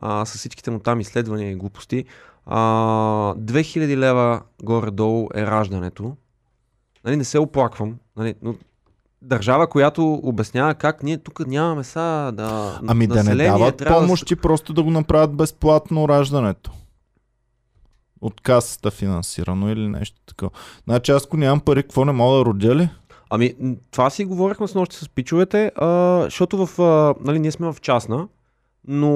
А, с всичките му там изследвания и глупости. А, 2000 лева горе-долу е раждането. Нали, не се оплаквам, нали, но държава, която обяснява как ние тук нямаме са да. Ами да не дават помощи, просто да го направят безплатно раждането. От касата финансирано или нещо такова. Значи аз ако нямам пари, какво не мога да родя ли? Ами, това си говорихме с нощи с пичовете, а, защото в, а, нали, ние сме в частна, но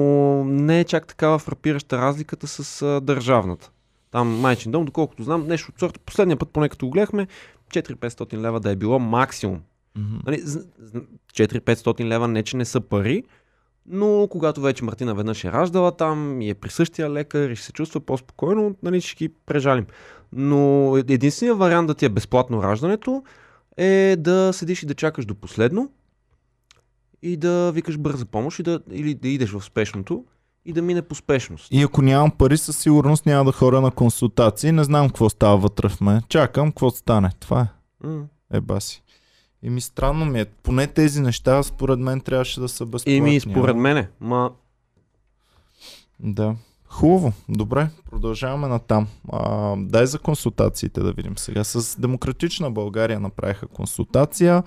не е чак такава фрапираща разликата с а, държавната. Там майчин дом, доколкото знам, нещо от сорта. Последния път, поне като го гледахме, 4-500 лева да е било максимум. Нали, з- 4-500 лева не, че не са пари, но когато вече Мартина веднъж е раждала там и е при същия лекар и ще се чувства по-спокойно, нали, ще ги прежалим. Но единственият вариант да ти е безплатно раждането е да седиш и да чакаш до последно и да викаш бърза помощ и да, или да идеш в спешното и да мине по спешност. И ако нямам пари, със сигурност няма да хора на консултации. Не знам какво става вътре в мен. Чакам какво стане. Това е. М. Е, баси. И ми странно ми е. Поне тези неща, според мен, трябваше да са безплатни. Еми, според а? мене, ма Да. Хубаво. Добре, продължаваме натам. А, дай за консултациите да видим сега. С Демократична България направиха консултация.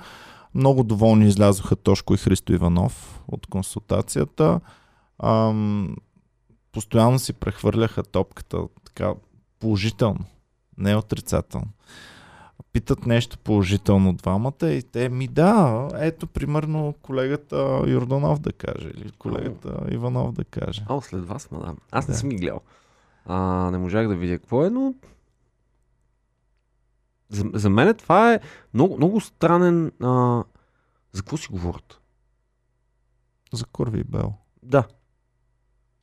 Много доволни излязоха Тошко и Христо Иванов от консултацията. Ам, постоянно си прехвърляха топката така положително, не отрицателно. Питат нещо положително двамата и те ми да, ето примерно колегата Йорданов да каже или колегата Иванов да каже. О, след вас, мадам. Аз не Да. съм ги гледал. А, не можах да видя какво е, но... За, за мен това е много, много странен... А... За какво си говорят? За Корви Бел. Да.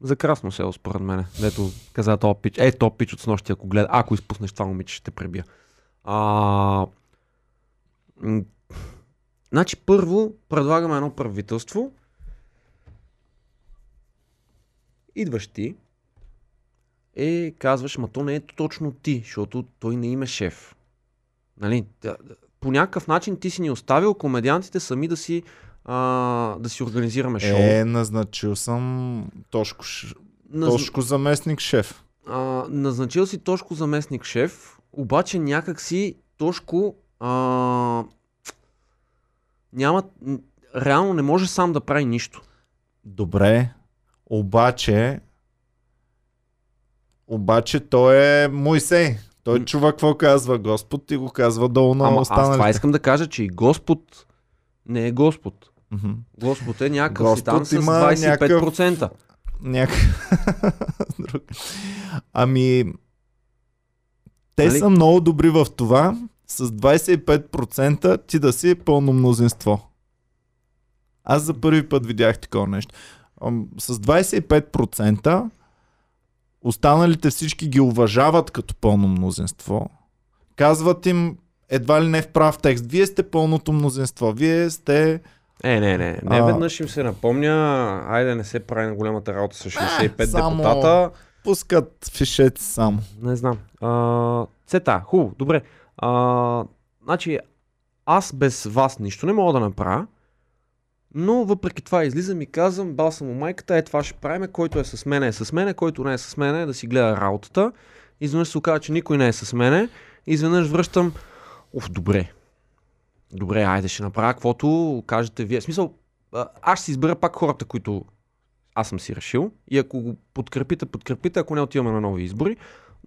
За красно село, според мен. Дето каза топ пич. Е, топ пич от снощи, ако гледа. Ако изпуснеш това момиче, ще те пребия. А... Значи първо предлагаме едно правителство. Идваш ти и казваш, ма то не е точно ти, защото той не има шеф. Нали? По някакъв начин ти си ни оставил комедиантите сами да си, а, да си организираме шоу. Е, назначил съм Тошко, Наз- Тошко заместник шеф. а, назначил си Тошко заместник шеф, обаче някак си Тошко а, няма, реално не може сам да прави нищо. Добре, обаче обаче той е Моисей. Той М. чува какво казва Господ и го казва долу на Ама аз това останалите. искам да кажа, че и Господ не е Господ. Господ е някакъв си там Господ с има 25%. Някак... Друг. Ами, те Нали? са много добри в това с 25% ти да си пълно мнозинство. Аз за първи път видях такова нещо. С 25% останалите всички ги уважават като пълно мнозинство. Казват им едва ли не в прав текст. Вие сте пълното мнозинство. Вие сте... Е, не, не. Не А. веднъж им се напомня, айде не се прави на голямата работа с 65 само- депутата. Пускат фишеци само. Не знам. А, цета, хубаво, добре. А, значи, аз без вас нищо не мога да направя, но въпреки това излизам и казвам, бал съм му майката, е това ще правиме, който е с мене е с мене, който не е с мене да си гледа работата. Изведнъж се оказа, че никой не е с мене. Изведнъж връщам, оф, добре. Добре, айде ще направя каквото кажете вие. В смисъл, аз ще избера пак хората, които аз съм си решил. И ако го подкрепите, подкрепите, ако не отиваме на нови избори.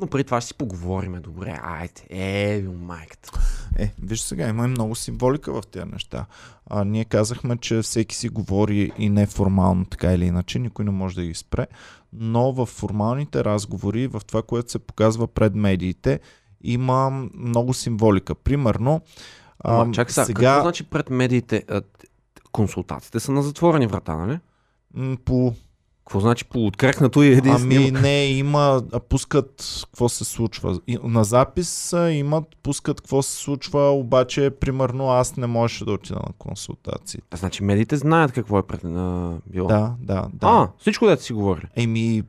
Но преди това ще си поговориме. Добре, айде. Е, майката. Е, виж сега, има и много символика в тези неща. А, ние казахме, че всеки си говори и неформално, така или иначе, никой не може да ги спре, но в формалните разговори, в това, което се показва пред медиите, има много символика. Примерно, а, Ама, чакай сега, сега какво значи пред медиите? консултациите са на затворени врата, нали? по Какво значи полуоткрехнато и един Ами снимък? не, има, пускат какво се случва. И, на запис имат, пускат какво се случва, обаче примерно аз не можеше да отида на консултации. А, Значи медиите знаят какво е пред, а, било. Да, да, да. А, всичко дете си говори. Еми,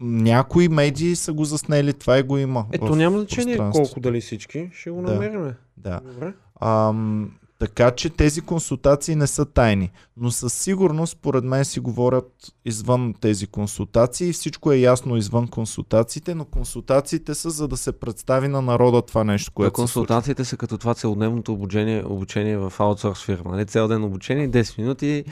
някои медии са го заснели, това и го има. Ето в няма значение колко дали всички. Ще го Да. Да. Добре. Ам, Така че тези консултации не са тайни. Но със сигурност, според мен, си говорят извън тези консултации. Всичко е ясно извън консултациите, но консултациите са за да се представи на народа това нещо, Което случва. консултациите са като това целодневното обучение, обучение в аутсорс фирма. Нали? Цял ден обучение, 10 минути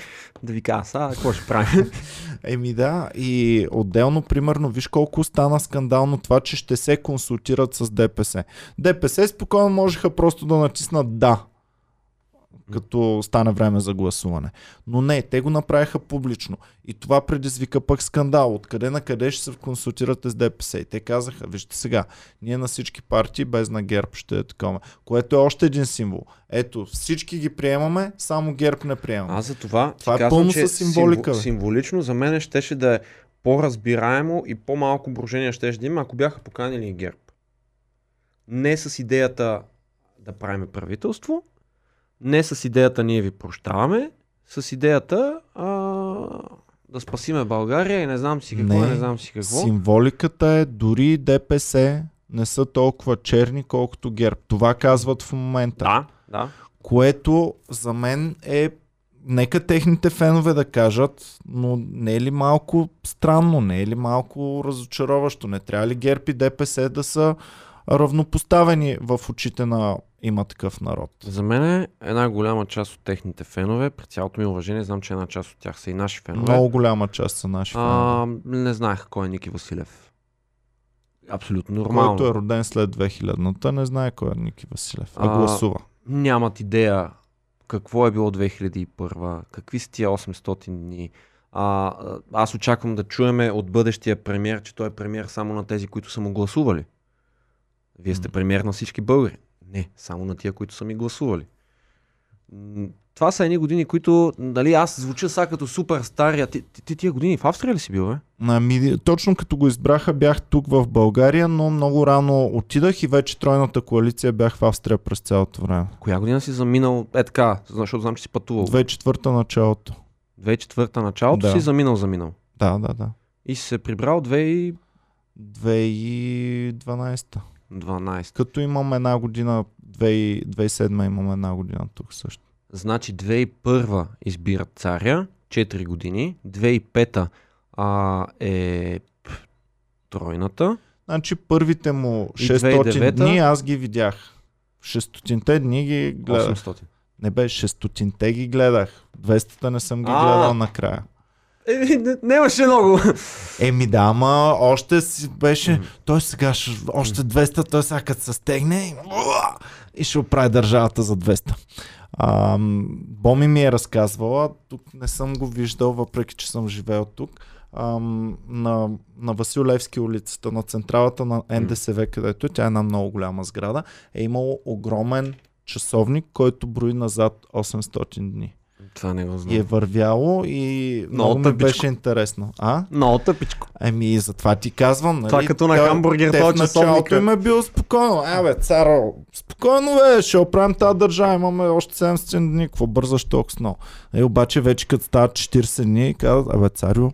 да ви кажа, сега какво ще правим? Еми да, и отделно, примерно, виж колко стана скандално това, че ще се консултират с ДПС. ДПС спокойно можеха просто да натиснат да, като стане време за гласуване. Но не, те го направиха публично. И това предизвика пък скандал. Откъде на къде ще се консултирате с ДПС? И те казаха, вижте сега, ние на всички партии, без на ГЕРБ ще е такова. Което е още един символ. Ето, всички ги приемаме, само ГЕРБ не приемаме. Аз за това, Това е казвам, пълно че символика, бе. символично за мен щеше да е по-разбираемо и по-малко брожение щеше да има, ако бяха поканили ГЕРБ. Не с идеята да правим правителство, не с идеята ние ви прощаваме, с идеята а, да спасиме България и не знам си какво, не, не знам си какво. Символиката е дори ДПС не са толкова черни, колкото ГЕРБ. Това казват в момента. Да, да. Което за мен е нека техните фенове да кажат, но не е ли малко странно, не е ли малко разочароващо? Не трябва ли ГЕРБ и ДПС да са равнопоставени в очите на има такъв народ? За мен е една голяма част от техните фенове, при цялото ми уважение, знам, че една част от тях са и наши фенове. Много голяма част са наши фенове. А, не знаех кой е Ники Василев. Абсолютно нормално. Който е роден след 2000-та, не знае кой е Ники Василев, а, А, гласува. Нямат идея какво е било 2001, какви са тия 800 дни. А, аз очаквам да чуеме от бъдещия премьер, че той е премьер само на тези, които са му гласували. Вие сте премьер на всички българи. Не, само на тия, които са ми гласували. Това са едни години, които, нали, аз звуча сега като супер стария. Ти, ти, ти тия години в Австрия ли си бил, бе? Ами, точно като го избраха, бях тук в България, но много рано отидах и вече тройната коалиция бях в Австрия през цялото време. Коя година си заминал? Е така, защото знам, че си пътувал. 2004-та началото. 2004 началото Да. си заминал, заминал. Да, да, да. И си се прибрал 2012. 2012-та. Като имам една година, 2000 2007 имам една година тук също. Значи 2001 избират царя, 4 години. 2005 а, е тройната. Значи първите му И 600 2009-та? дни аз ги видях. 600-те дни ги гледах. 800. Не бе, 600-те ги гледах. 200-та не съм ги А. гледал накрая. Е, не, нямаше много. Еми да, ама още си беше... Той сега ще, още 200, той сега като се стегне и, и ще оправи държавата за 200. А, Боми ми е разказвала, тук не съм го виждал, въпреки че съм живеел тук, ам, на, на Васил Левски улицата, на централата на НДСВ, където е, тя е една много голяма сграда, е имало огромен часовник, който брои назад 800 дни. Това не го И е знам. вървяло и много, Много ми тъпичко. беше интересно. А? Много тъпичко. Еми, затова ти казвам, нали? Това като на хамбургер, те това в началото им е било спокойно. Е, бе, царо, спокойно, бе, ще оправим тази държава, имаме още 700 дни, какво бързаш толкова много. Е, обаче вече като стават 40 дни, казват, абе, царю,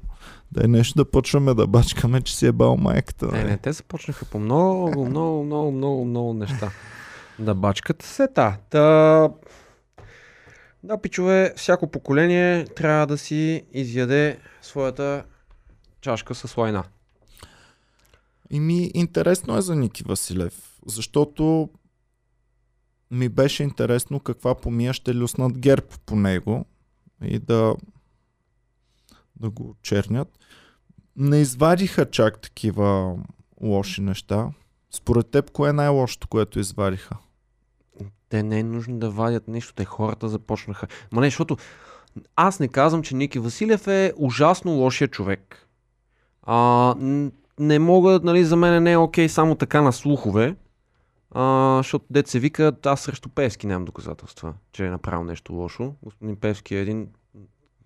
да е нещо да почваме да бачкаме, че си е бал майката. Не, нали? не, те започнаха по много, много, много, много, много неща. Да бачкат се та. Та... Да, пичове, всяко поколение трябва да си изяде своята чашка с лайна. И ми интересно е за Ники Василев, защото ми беше интересно каква помия ще люснат герб по него и да, да го чернят. Не извадиха чак такива лоши неща. Според теб, кое е най-лошото, което извадиха? Те не е нужно да вадят нищо, те хората започнаха. Ма не, защото аз не казвам, че Ники Василев е ужасно лошия човек. А, не мога, нали, за мен не е окей само така на слухове, а, защото дет се вика, аз срещу Певски нямам доказателства, че е направил нещо лошо. Господин Певски е един,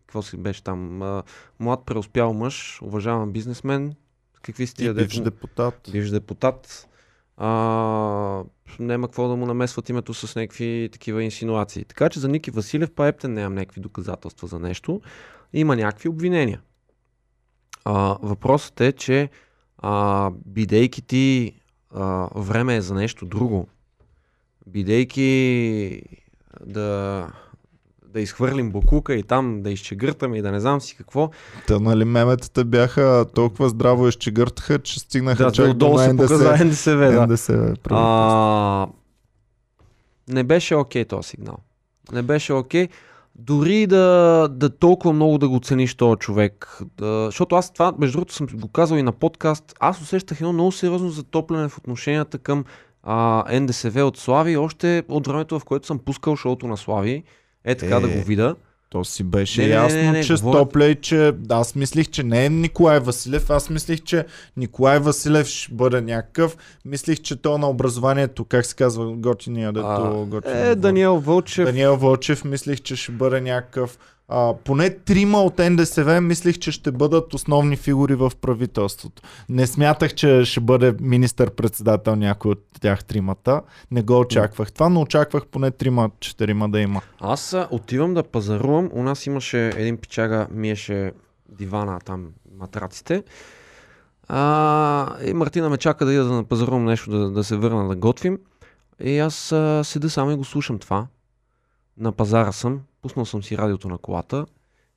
какво си беше там, а, млад преуспял мъж, уважаван бизнесмен, какви си И бивш депутат. бивш депутат. А, няма какво да му намесват името с някакви такива инсинуации. Така че за Ники Василев па ептен нямам някакви доказателства за нещо. Има някакви обвинения. А, въпросът е, че а, бидейки ти а, време е за нещо друго, бидейки да, да изхвърлим буклука и там да изчегъртаме и да не знам си какво. Та, нали, меметата бяха толкова здраво изчегъртаха, че стигнаха Да, чак до се показа НДС. НДСВ, да. НДСВ А, не беше окей този сигнал. Не беше окей. Дори да, да толкова много да го цениш този човек. Да, защото аз това, между другото, съм го казал и на подкаст. Аз усещах едно много сериозно затопляне в отношенията към а, НДСВ от Слави, още от времето, в което съм пускал шоуто на Слави. Е така Е, да го видя. То си беше Не, не, не, ясно, не, не, че говоря- стопля и че аз мислих, че не е Николай Василев, аз мислих, че Николай Василев ще бъде някакъв. Мислих, че то на образованието, как се казва, готиния, дето А, готиния. Е, Даниел Вълчев. Даниел Вълчев, мислих, че ще бъде някакъв. А, поне трима от НДСВ мислих, че ще бъдат основни фигури в правителството. Не смятах, че ще бъде министър-председател някой от тях тримата. Не го очаквах това, но очаквах поне трима-четирима да има. Аз отивам да пазарувам. У нас имаше един пичага, миеше дивана там, матраците. А, и Мартина ме чака да ида да напазарувам нещо, да, да се върна да готвим. И аз а, седа само и го слушам това. На пазара съм, пуснал съм си радиото на колата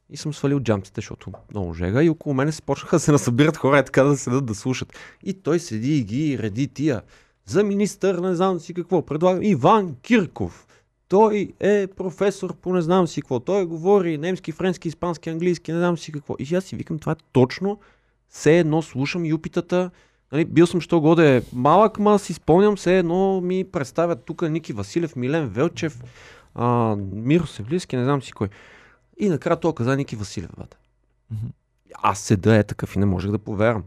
и съм свалил джамците, защото много жега. И около мене се почнаха да се насъбират хора, е така да седат да слушат. И той седи и ги реди тия. За министър, не знам си какво, предлагам Иван Кирков. Той е професор по не знам си какво. Той говори немски, френски, испански, английски, не знам си какво. И аз си викам, това е точно все едно слушам юпитата. Нали, бил съм що годе малък, ма си спомням, все едно ми представят тук Ники Василев, Милен Велчев, а, Миро Севлиски, не знам си кой. И накрая той каза Ники Василев, бата. Мгм. Аз седа е такъв и не можех да повярвам.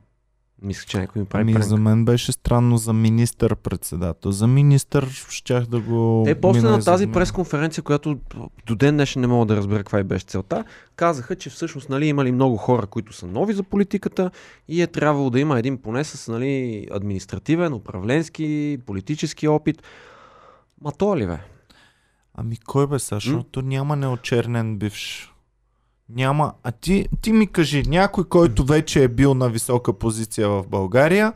Мисля, че някой ми прави Ами пренк. за мен беше странно за министър-председател. За министър щях да го. Те после на тази пресконференция, която до ден днешен не мога да разбера каква и беше целта, казаха, че всъщност нали, имали много хора, които са нови за политиката и е трябвало да има един поне с нали, административен, управленски, политически опит. Ма то ли бе? Ами кой бе, са, защото няма неочернен бивш. Няма. А ти, ти ми кажи, някой, който вече е бил на висока позиция в България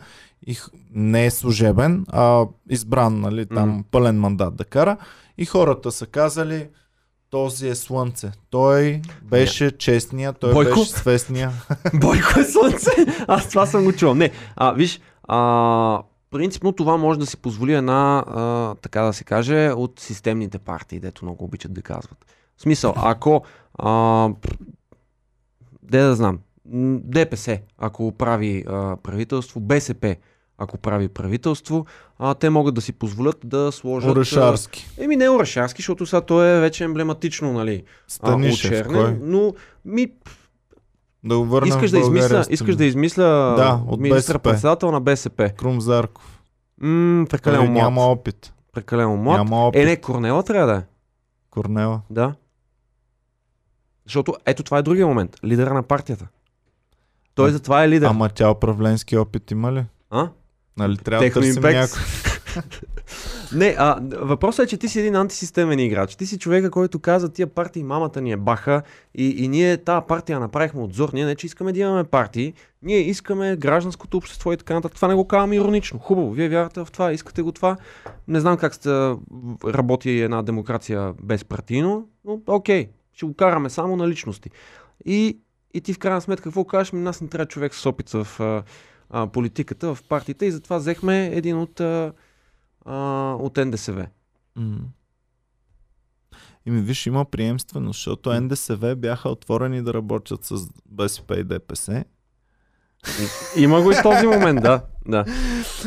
и не е служебен, а избран, нали, там пълен мандат да кара, и хората са казали, този е слънце. Той беше честния, той Бойко? беше свестния. Бойко е слънце! Аз това съм го чувал. Не, а, виж, а, принципно това може да си позволи една, а, така да се каже, от системните партии, дето много обичат да казват. В смисъл, ако, а, де да знам, ДПС, ако прави а, правителство, БСП, ако прави правителство, а, те могат да си позволят да сложат... Орешарски. Еми не Орешарски, защото сега той е вече емблематично, нали, Станишев, очернен, кой? но ми, Да го върнем Искаш да, измисля, искаш да измисля Да, от министър-председател на БСП. Крум Зарков. М, прекалено млад. няма опит. Прекалено млад. Няма опит. Е, не, Корнела трябва да е. Корнела. Да. Защото ето това е другия момент. Лидера на партията. Той А- затова е лидер. Ама тя управленски опит има ли? А? Нали трябва да Техно търсим импекс. някой. Не, а, въпросът е, че ти си един антисистемен играч. Ти си човека, който каза, тия партии мамата ни е баха и, и ние тази партия направихме отзор. Ние не, че искаме да имаме партии, ние искаме гражданското общество и така нататък. Това не го казвам иронично. Хубаво, вие вярвате в това, искате го това. Не знам как сте, работи една демокрация безпартийно, но окей, ще го караме само на личности. И, и ти в крайна сметка какво кажеш? Ми, нас не трябва човек с опит в а, политиката, в партиите и затова взехме един от а, а, от НДСВ. М. Ими виж, има приемственост, защото НДСВ бяха отворени да работят с БСП и ДПС. Има го и този момент, да. да.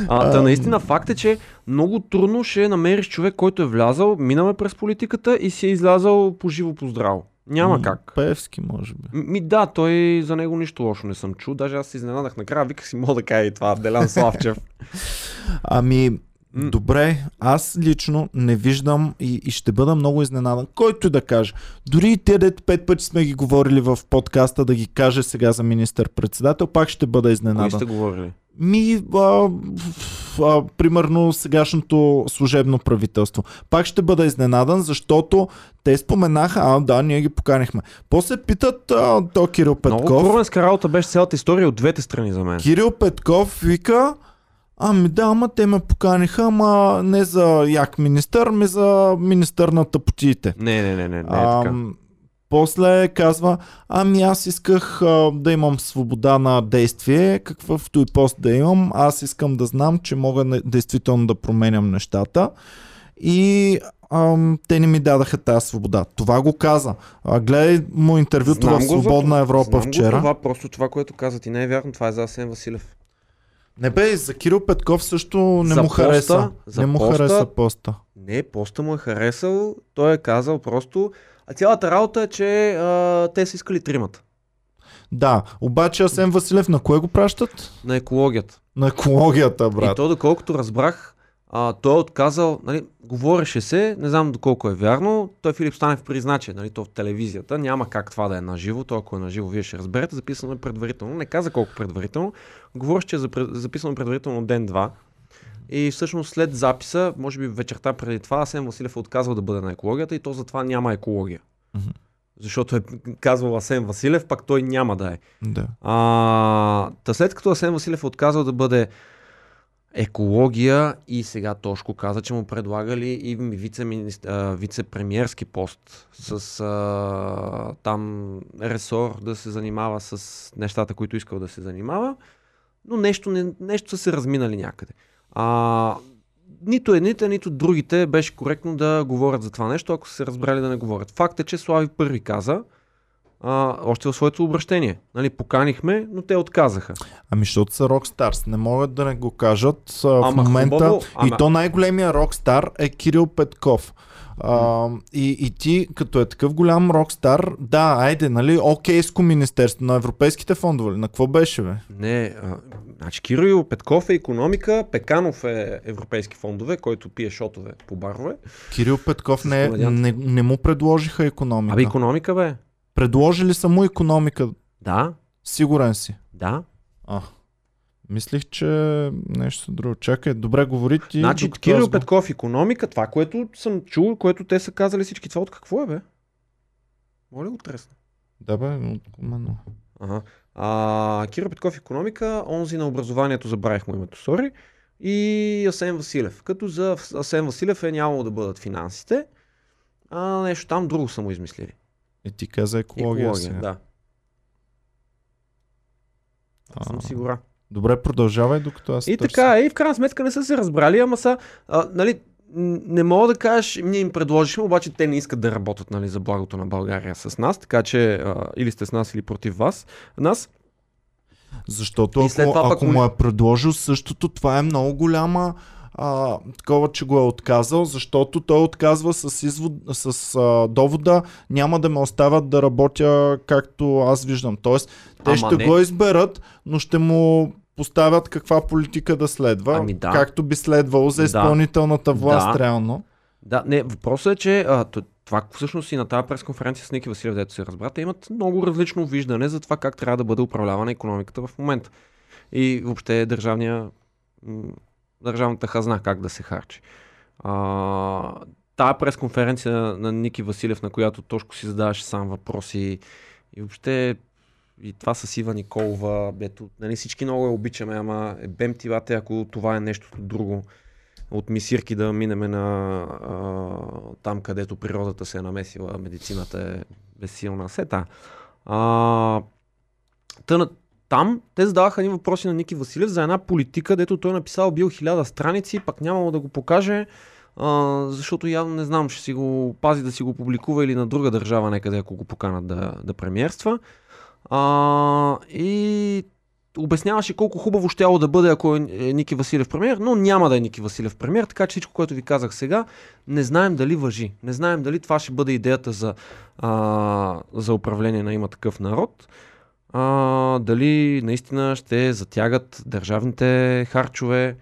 А, та наистина факт е, че много трудно ще намериш човек, който е влязал, минаме през политиката и си е излязал по живо по здраво. Няма М, как. Певски, може би. Ми да, той за него нищо лошо не съм чул. Даже аз се изненадах накрая, виках си, мога да кажа и това, Делян Славчев. Ами. Добре, аз лично не виждам и, и ще бъда много изненадан. Който да каже. Дори и те, дет пет пъти сме ги говорили в подкаста, да ги каже сега за министър-председател, пак ще бъда Кои изненадан. сте говорили? Ми, а, а, примерно сегашното служебно правителство. Пак ще бъда изненадан, защото те споменаха, а да, ние ги поканихме. После питат а, то Кирил Много Петков. пурвенска работа беше цялата история от двете страни за мен. Кирил Петков вика, Ами да, ама те ме поканиха, ама не за як министър, ми за министър на тъпотиите. Не, не, не, не, не е така. После казва, ами аз исках а, да имам свобода на действие, какъвто и пост да имам, аз искам да знам, че мога не, действително да променям нещата. И ам, те не ми дадаха тази свобода. Това го каза. А, гледай му интервюто Знам в го за Свободна. Европа Знам го вчера. това, просто това, което каза ти не е вярно, това е за Асен Василев. Не бе, за Кирил Петков също не За му поста, хареса. за не му поста. хареса поста. Не, поста му е харесал, той е казал просто, а цялата работа е, че а, те са искали тримата Да, обаче Асен Василев на кое го пращат? на екологията. На екологията, брат. И то, доколкото разбрах, а, той е отказал, нали, говореше се, не знам доколко е вярно, той Филип Станев призна, че нали, то в телевизията няма как това да е наживо, то ако е наживо, вие ще разберете, записано е предварително, не каза колко предварително, говореше, че е записано предварително ден-два. И всъщност след записа, може би вечерта преди това, Асен Василев е отказал да бъде на екологията и то затова няма екология. Защото е казвал Асен Василев, пак той няма да е. Да. А, та след като Асен Василев е отказал да бъде екология и сега Тошко каза, че му предлагали и вице-премьерски пост с а, там ресор да се занимава с нещата, които искал да се занимава, но нещо, не, нещо са се разминали някъде. А, нито едните, нито другите беше коректно да говорят за това нещо, ако са се разбрали да не говорят. Факт е, че Слави първи каза, а, още в своето обращение. Нали, поканихме, но те отказаха. Ами, защото са рокстарс. Не могат да не го кажат. А, в Ама момента. хубаво, И ама- то най-големия рокстар е Кирил Петков. А, и, и ти, като е такъв голям рокстар, да, айде, нали, окейско министерство на европейските фондове. На какво беше, бе? Не, а, значи Кирил Петков е економика, Пеканов е европейски фондове, който пие шотове по барове. Кирил Петков не, комедиант. не, не му предложиха економика. Абе, економика бе. Предложили са му економика. Да, Сигурен си. да. А. Мислих, че нещо друго. Чакай, добре говори ти. значи Кирил го- Петков економика, това, което съм чул, което те са казали всички, това от какво е бе? Моля го тресна. Да, бе, от. Ага. А, Кирил Петков економика, онзи на образованието, забравих му името, сори. И Асен Василев. Като за Асен Василев е нямало да бъдат финансите, а нещо там друго са му измислили. И ти каза екология, Екология, сега. да. Аз съм сигурен. Добре, продължавай, докато аз И търся. така, и в крайна сметка не са се разбрали, ама са, а, нали, не мога да кажеш, ние им предложихме, обаче те не искат да работят нали, за благото на България с нас, така че а, или сте с нас, или против вас. Нас, Защото ако, това ако му- му е предложил същото, това е много голяма а, такова, че го е отказал, защото той отказва с, извод, с а, довода няма да ме оставят да работя както аз виждам. Тоест, те Ама ще не. го изберат, но ще му поставят каква политика да следва, Ами да. както би следвало за изпълнителната власт Да. реално. да, не, въпросът е, че а, това всъщност и на тази пресконференция с Ники Василев, дето се разбра, те имат много различно виждане за това как трябва да бъде управлявана економиката в момента. И въобще държавния, държавната хазна как да се харчи. А, тая пресконференция на Ники Василев, на която Тошко си задаваше сам въпроси и въобще и това с Ива Николова, ето, нали, всички много я обичаме, ама е бем ти бате, ако това е нещо друго от мисирки да минеме на а, там, където природата се е намесила, медицината е безсилна. Сета. А, тъна, там те задаваха ни въпроси на Ники Василев за една политика, дето той е написал бил хиляда страници, пак нямало да го покаже, а, защото явно не знам, ще си го пази да си го публикува или на друга държава някъде, ако го поканат да, да премиерства. А, и обясняваше колко хубаво щяло да бъде, ако е е Ники Василев премьер, но няма да е Ники Василев премьер, така че всичко, което ви казах сега, не знаем дали въжи. Не знаем дали това ще бъде идеята за, а, за управление на има такъв народ. А, дали наистина ще затягат държавните харчове,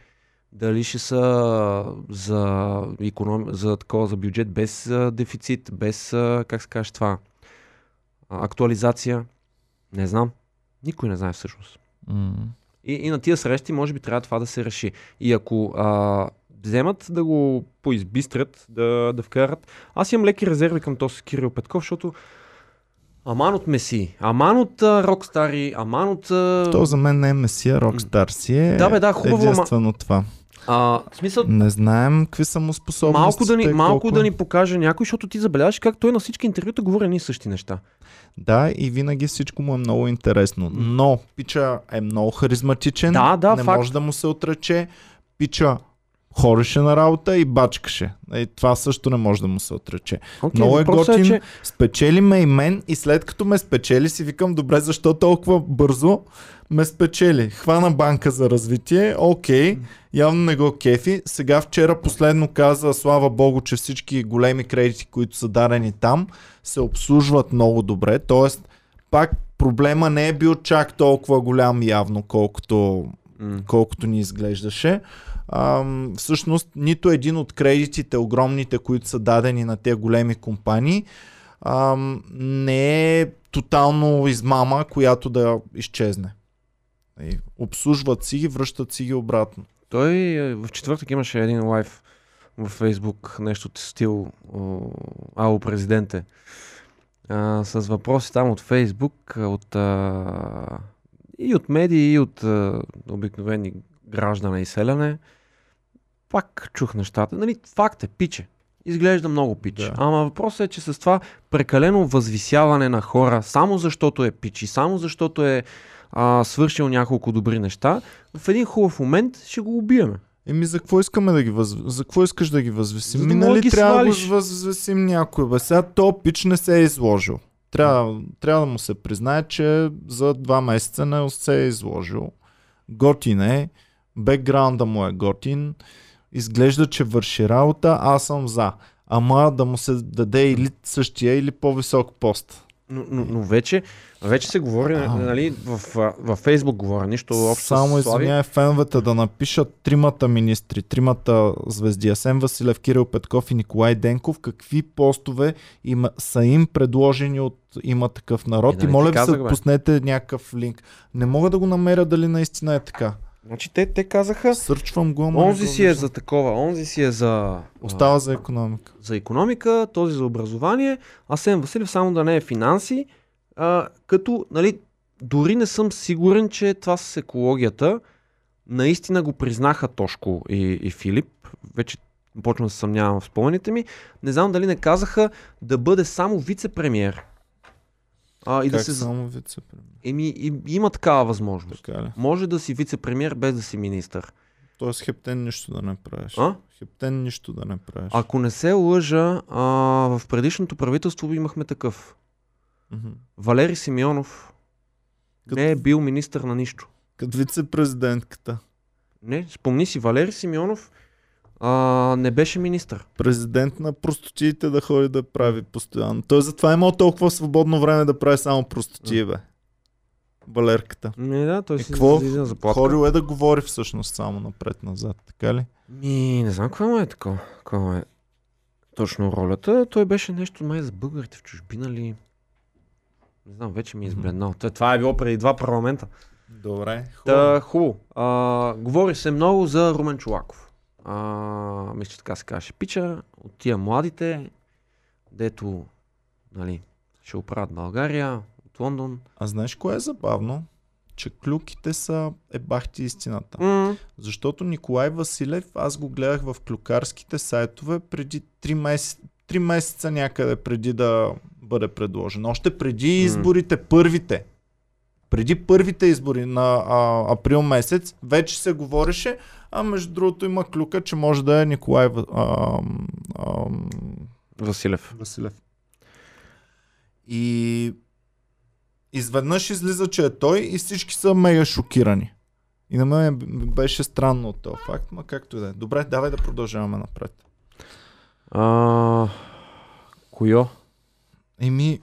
дали ще са за, економ... за, такова, за бюджет без а, дефицит, без, а, как се каже това, а, актуализация. Не знам. Никой не знае всъщност. М. И, и на тия срещи може би трябва това да се реши. И ако а, вземат да го поизбистрят, да, да вкарат... Аз имам леки резерви към този Кирил Петков, защото Аман от Меси, Аман от Рокстари, Аман от... а, То за мен не е Месия, Рокстар си е Да, бе, да, хубаво, ама- единствено това. А, в смисъл, Не знаем какви са му способностите. малко да, ни, малко колко да е. ни покаже някой, защото ти забеляваш как той на всички интервюта говори едни същи неща. Да, и винаги всичко му е много интересно. Но Пича е много харизматичен. Да, да, не факт. може да му се отрече. Пича хореше на работа и бачкаше. И това също не може да му се отрече. Okay, Много е въпросът готин. че Спечели ме и мен и след като ме спечели си викам, добре, защо толкова бързо ме спечели? Хвана банка за развитие, окей, явно не го кефи. Сега вчера последно каза, слава богу, че всички големи кредити, които са дадени там, се обслужват много добре. Тоест, пак проблема не е бил чак толкова голям явно, колкото Колкото ни изглеждаше. Ам, всъщност, нито един от кредитите, огромните, които са дадени на тези големи компании, ам, не е тотално измама, която да изчезне. И обслужват си ги, връщат си ги обратно. Той е, в четвъртък имаше един лайв в Фейсбук, нещо от стил Ало президенте. А, с въпроси там от Фейсбук, от, а, и от медии, и от а, обикновени граждана и селяне. Пак чух нещата. Нали, факт е, пиче. Изглежда много пич. Да. Ама въпросът е, че с това прекалено възвисяване на хора, само защото е пич и само защото е а, свършил няколко добри неща, в един хубав момент ще го убиеме. Еми, за какво искаме да ги въз... За какво искаш да ги възвесим? Да Ми, мога да нали ги трябва да го възвесим някой. Бе. Сега то пич не се е изложил. Трябва, трябва да му се признае, че за два месеца не се е изложил. Готин е, бекграунда му е готин, изглежда, че върши работа, аз съм за. Ама да му се даде или същия, или по-висок пост. Но, но, но вече, вече се говори, А. нали, в, в, Фейсбук говоря, нищо общо Само извиняй феновете да напишат тримата министри, тримата звезди, Асен Василев, Кирил Петков и Николай Денков, какви постове има, са им предложени от има такъв народ. Е, и нали моля ти ви казах, се, бе. пуснете някакъв линк. Не мога да го намеря дали наистина е така. Значи те, те казаха, Сърчвам го, ама не онзи го си е виждам. за такова, онзи си е за, Остава за економика. за економика, този за образование, Асен Василев само да не е финанси, а, като, нали, дори не съм сигурен, че това с екологията наистина го признаха Тошко и, и Филип. Вече почвам да се съмнявам в спомените ми. Не знам дали не казаха да бъде само вице-премьер. А, и как да се... само вице-премиер? Еми, и, има такава възможност. Така ли? Може да си вице-премьер без да си министър. Тоест хептен нищо да не правиш. А? Хептен нищо да не правиш. Ако не се лъжа, а, в предишното правителство имахме такъв. Мгм. Валери Симеонов Като- не е бил министър на нищо. Като вице-президентката. Не, спомни си, Валери Симеонов а, не беше министър. президент на простотиите да ходи да прави постоянно. Той затова е имал толкова свободно време да прави само простотии, бе. Валерката. Не, да, той И си какво? на заплатка. Ходил е да говори всъщност само напред-назад, така ли? Ми, не знам какво е такова. Какво е точно ролята. Той беше нещо май за българите в чужбина ли. Не знам, вече ми е избледнал. Той- Това е било преди два парламента. Добре, Та, хубаво. А, говори се много за Румен Чолаков. А, мисля, че така се каже. Пича от тия младите, дето нали, ще оправят България, от Лондон. А знаеш кое е забавно? Че клюките са е бахти истината. М- Защото Николай Василев, аз го гледах в клюкарските сайтове преди 3 месеца, 3 месеца някъде преди да бъде предложен. Още преди изборите, първите. Преди първите избори на а, април месец вече се говореше, а между другото има клюка, че може да е Николай Ва- а, а, Василев. Василев. И изведнъж излиза, че е той и всички са мега шокирани. И на мен беше странно от този факт, ма както и да е. Добре, давай да продължаваме напред. А, Койо? Еми,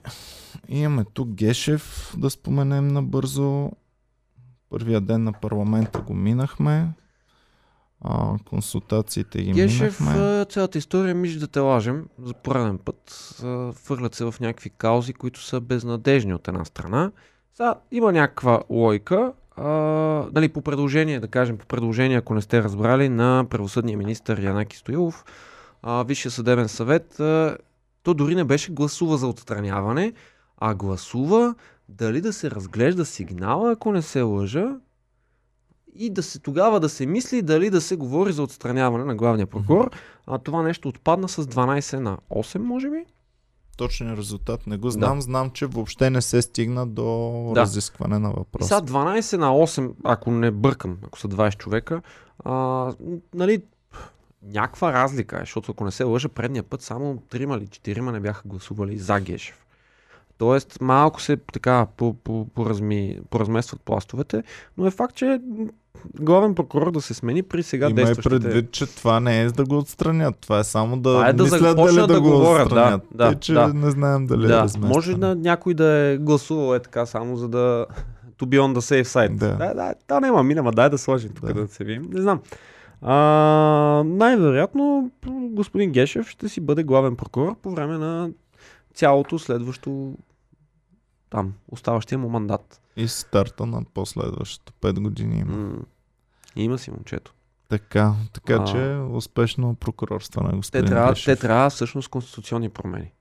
имаме тук Гешев, да споменем набързо. Първия ден на парламента го минахме. А, консултациите ги Гешев, минахме. цялата история, мижда да те лажем за пореден път. а, Фърлят се в някакви каузи, които са безнадежни от една страна. Сега има някаква лойка. А, нали, по предложение, да кажем, по предложение, ако не сте разбрали, на правосъдния министр Янаки Стоилов, а, Висшия съдебен съвет, а, то дори не беше гласува за отстраняване, а гласува дали да се разглежда сигнала, ако не се лъжа, и да се тогава да се мисли дали да се говори за отстраняване на главния прокурор. А това нещо отпадна с 12 на 8, може би. Точния резултат не го знам. Знам, че въобще не се стигна до Да. разискване на И въпроса. сега 12 на 8, ако не бъркам, ако са 20 човека, а, нали, някаква разлика е, защото ако не се лъжа, предния път само 3 или 4 не бяха гласували за Гешев. Тоест, малко се така по, по, поразми, поразместват пластовете, но е факт, че главен прокурор да се смени при сега Има действащите... предвид, че това не е да го отстранят. Това е само да, Това е да мислят дали да, да го говорят, да, отстранят. да, Тъй, че да. не знаем дали е да, разместване. може да някой да е гласувал е така само за да to be on the safe side. Да. да, да, да няма мина, ма дай да сложим тук Да. да. се видим. Не знам. А, най-вероятно господин Гешев ще си бъде главен прокурор по време на цялото следващо там, оставащия му мандат. И старта на последващото. 5 години има. М, има си момчето. Така, така А. че успешно прокурорство на Те господин трябва, Гешев. те трябва всъщност конституционни промени.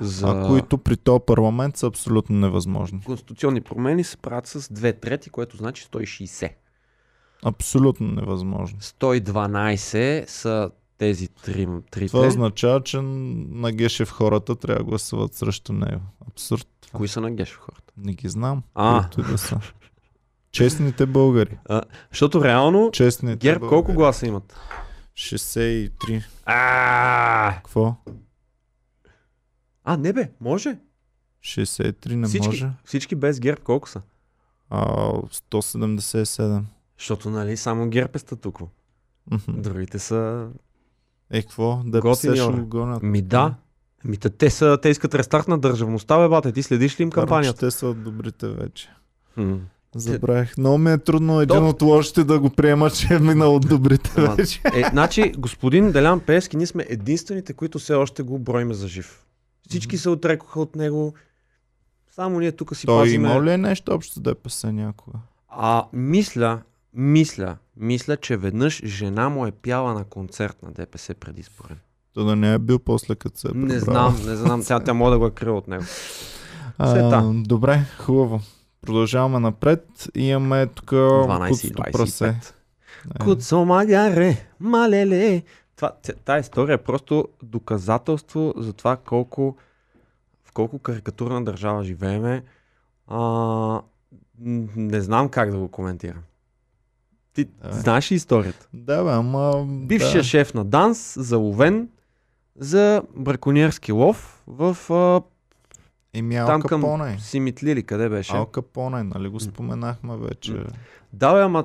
За... А които при този парламент са абсолютно невъзможни. Конституционни промени се правят с 2 трети, което значи 160. Абсолютно невъзможни. 112 са тези три, трите. Това означава, че на Гешев хората трябва да гласуват срещу него. Абсурд. Кои са на Гешев хората? Не ги знам. А. и да са. Честните българи. Защото реално Честните ГЕРБ българи. колко гласа имат? 63. А, Какво? а не бе, може. 63 не всички, може. всички без ГЕРБ колко са? А, 177. Защото нали само ГЕРБ е статукво. Другите са... Е, какво? Готини ще хора. го гонят. Ми да. Ми те, те, са, те искат рестарт на държавността, бе, бате. Ти следиш ли им кампанията? Те са от добрите вече. М. Забравих. Много ми е трудно един Доб- от лошите да го приема, че е минал от добрите Ама, вече. Е, значи, господин Делян Пески, ние сме единствените, които все още го броиме за жив. Всички се отрекоха от него. Само ние тук си Той пазиме... има ли е нещо общо с ДПС някога? А, мисля, мисля, мисля, че веднъж жена му е пяла на концерт на ДПС предизборен. То да не е бил после като се е Не знам, не знам. Тя, тя може да го е крила от него. А, Света. добре, хубаво. Продължаваме напред. Имаме тук 12 и куцото прасе. 25. Е, Куцо магаре, малеле. Това, тая история е просто доказателство за това колко в колко карикатурна държава живееме. А, не знам как да го коментирам. Ти Давай. знаеш ли историята? Да, бе, ама... Бившия да. шеф на ДАНС заловен за браконьерски лов в а, Еми Ал там към Капоне. Симитлили, къде беше? Ал Капоне, нали го споменахме вече. Да, бе, ама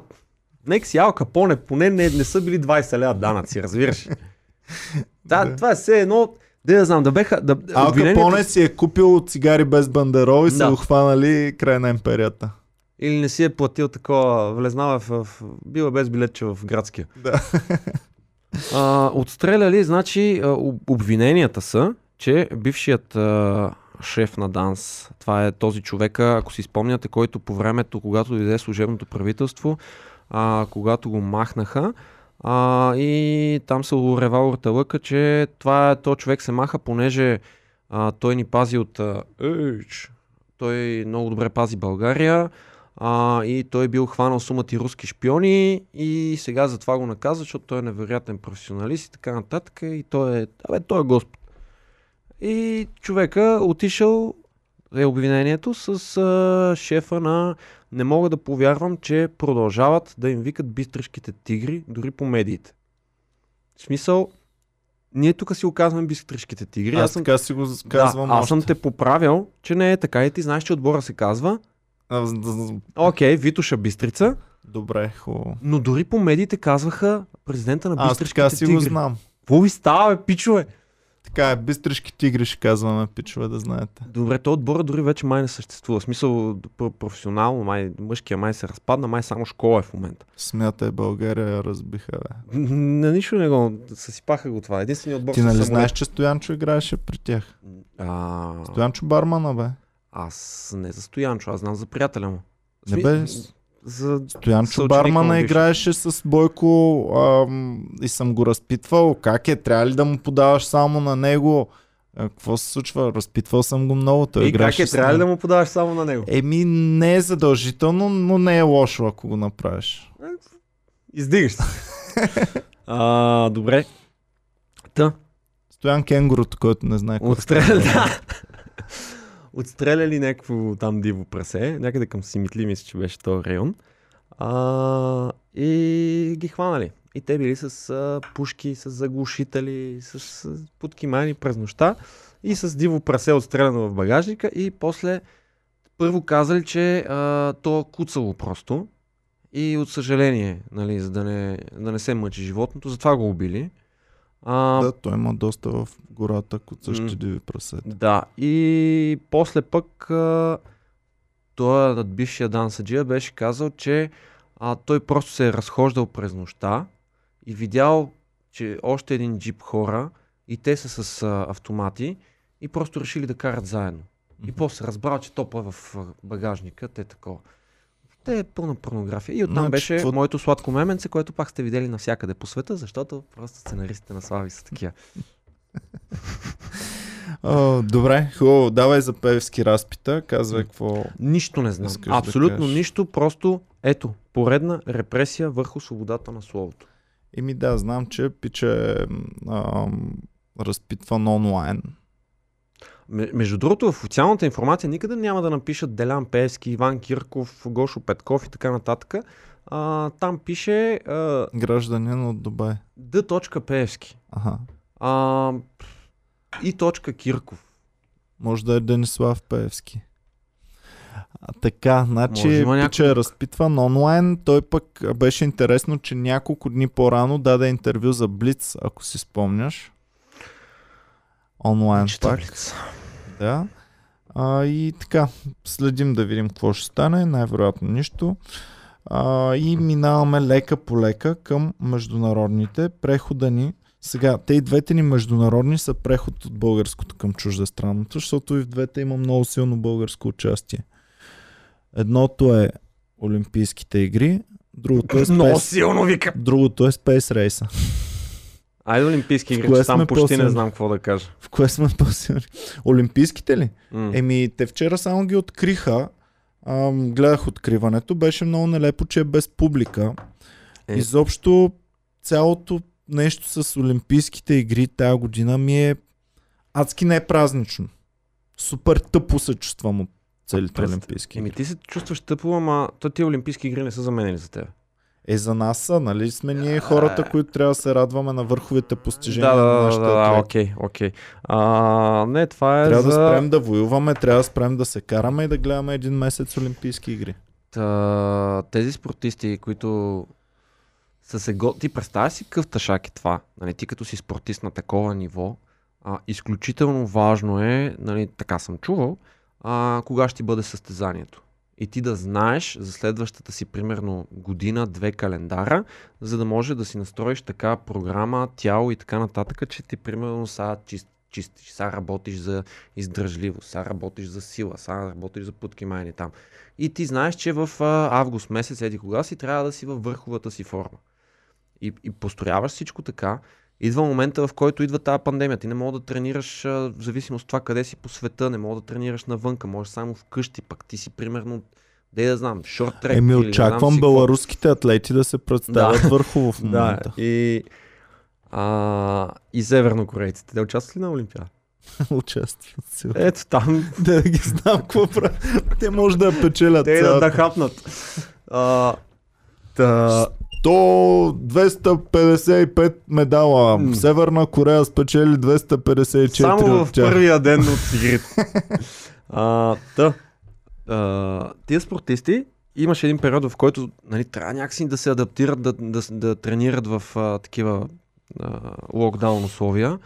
нека си Ал Капоне, поне не, не са били 20 лева данъци, разбираш. да, Да. това е все едно, да я знам, да беха... Да, Ал обвинението- Капоне си е купил цигари без бандерол и са Да. го хванали край на империята. Или не си е платил такова, влезнал е в, в бил е без билетче в градския. Да. А, отстреляли, значи, обвиненията са, че бившият а, шеф на ДАНС, това е този човека, ако си спомняте, който по времето, когато дойде служебното правителство, а, когато го махнаха, а, и там се уревал лъка, че това е, то човек се маха, понеже а, той ни пази от а, той много добре пази България, а, и той бил хванал сумати руски шпиони и сега затова го наказва, защото той е невероятен професионалист и така нататък. И той е, абе, той е Господ. И човека отишъл, е обвинението, с а, шефа на не мога да повярвам, че продължават да им викат бистришките тигри, дори по медиите. В смисъл, ние тук си оказваме бистришките тигри. Аз така си го казвам да, аз съм те поправил, че не е така и ти знаеш, че отбора се казва Окей, Витоша Бистрица, Добре, хубаво. но дори по медиите казваха президента на Аз Бистришките така си тигри. го знам. Какво ви става, бе, пичове? Така е, бистришки тигри ще казваме, пичове, да знаете. Добре, то отбора дори вече май не съществува. В смисъл пр- професионално, май мъжкия май се разпадна, май само школа е в момента. Смятай, България я разбиха, бе. На нищо не го съсипаха го това. Единственият отбор Ти нали знаеш, че Стоянчо играеше при тях? А, Стоянчо бармана, бе. Аз не за Стоянчо, аз знам за приятеля му. Не бе, За... Стоянчо бармана играеше с Бойко ам, и съм го разпитвал как е, трябва ли да му подаваш само на него А, какво се случва? Разпитвал съм го много. Той И как е, трябва ли да му подаваш само на него? Еми, не е задължително, но не е лошо, ако го направиш. Издигаш се. а, добре. Та, Стоян Кенгурото, който не знае какво отстреля, да. Отстреляли някакво там диво прасе, някъде към Симитли, мисля, че беше този район. А, и ги хванали. И те били с а, пушки, с заглушители, с, с подкимани през нощта и с диво прасе отстреляно в багажника и после първо казали, че а, то куцало просто и от съжаление, нали, за да не, да не се мъчи животното, затова го убили. А, Да, той има доста в гората, куцащи диви прасета. да, и после пък а, той над бившия Дан Саджия беше казал, че а, той просто се е разхождал през нощта и видял, че още един джип хора и те са с а, автомати и просто решили да карат заедно. И после разбрал, че топа в багажника, те такова. Те е пълна порнография. И оттам Значи, беше какво- моето сладко меменце, което пак сте видели навсякъде по света, защото просто сценаристите на Слави са такива. О, добре, хубаво. Давай за Певски разпита. Казвай какво. Нищо не знам. Да Абсолютно кажеш. нищо. Просто ето, поредна репресия върху свободата на словото. Еми да, знам, че пиче е ам, разпитван онлайн. Между другото, в официалната информация никъде няма да напишат Делян Пески, Иван Кирков, Гошо Петков и така нататък. А, там пише а, Гражданин от Дубай. D.Певски. Аха. А, и точка Кирков. Може да е Денислав Певски. А, така, значи пиче е разпитван онлайн. Той пък беше интересно, че няколко дни по-рано даде интервю за Блиц, ако си спомняш. Онлайн пак. Читалица. Да. А, и така, следим да видим какво ще стане. Най-вероятно нищо. А, и минаваме лека по лека към международните. Прехода ни. Сега, те и двете ни международни са преход от българското към чуждестранното, защото и в двете има много силно българско участие. Едното е Олимпийските игри, другото е Много Space, силно вика. другото е Space Race. Айде Олимпийски игри, че там почти не по-силни? знам какво да кажа. В кое сме по-силни? Олимпийските ли? М. Еми, те вчера само ги откриха. Ам, гледах откриването. Беше много нелепо, че е без публика. Е. Изобщо цялото нещо с Олимпийските игри тази година ми е адски не е празнично. Супер тъпо се чувствам от целите През- Олимпийски Еми игри. ти се чувстваш тъпо, ама то тия Олимпийски игри не са заменили за теб. Е, за нас нали сме ние хората, които трябва да се радваме на върховите постижения Да, на да, нашите да, да, окей, окей. А, не, това е Трябва за... да спрем да воюваме, трябва да спрем да се караме и да гледаме един месец Олимпийски игри. Та, тези спортисти, които са се го... Ти представяш си какъв тъшак е това? Нали, ти като си спортист на такова ниво, а, изключително важно е, нали, така съм чувал, а, кога ще ти бъде състезанието. И ти да знаеш за следващата си примерно година, две календара, за да може да си настроиш така програма, тяло и така нататък, че ти примерно са чист, чистиш, сега работиш за издръжливост, сега работиш за сила, сега работиш за подкимайни там. И ти знаеш, че в а, август месец, еди кога си, трябва да си във върховата си форма. И, и построяваш всичко така. Идва момента, в който идва тази пандемия. Ти не мога да тренираш, в зависимост от това къде си по света, не мога да тренираш навънка, можеш само вкъщи, пък ти си примерно, да знам, шорт трек. Еми, очаквам си беларуските атлети да се представят Да. върхово в Да, момента. и, а, и севернокорейците. Те участват ли на Олимпиада? Участват си. Ето там, Да ги знам какво правят. Те може да я печелят. те да, да хапнат. А, та, 100, 255 медала. М. Северна Корея спечели 254 Само в първия ден от игрите. а, та, а, тия спортисти имаше един период, в който нали, трябва някакси да се адаптират, да, да, да тренират в а, такива а, локдаун условия.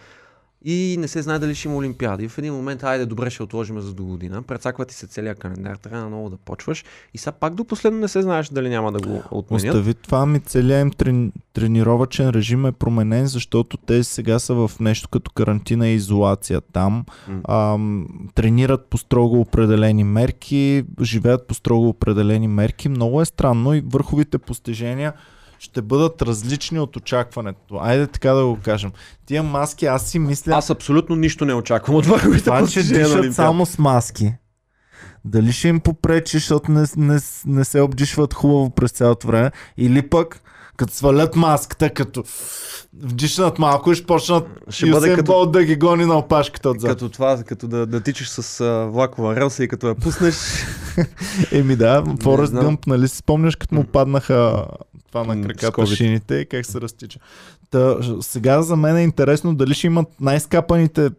И не се знае дали ще има Олимпиади. В един момент, айде, добре, ще отложим за до година. Прецаква ти се целият календар, трябва много да почваш. И сега пак до последно не се знаеш дали няма да го отменят. Остави това ми целият им трени... тренировачен режим е променен, защото те сега са в нещо като карантина и изолация там. Ам, тренират по строго определени мерки, живеят по строго определени мерки. Много е странно и върховите постижения ще бъдат различни от очакването. Айде така да го кажем. Тия маски, аз си мисля, Аз абсолютно нищо не очаквам от това, че постижения на дишат само с маски. Дали ще им попречи, защото не, не, не се обдишват хубаво през цялото време, или пък като свалят маската, като вдишнат малко и ще почнат Ще и бъде като- да ги гони на опашката отзад. Като това, като да, да тичаш с а, влакова релса и като я пуснеш. Еми да, Форест. Гъмп, нали си спомняш, като му паднаха това на краката с COVID. шините и как се разтича. Та, сега за мен е интересно дали ще имат най-скапаните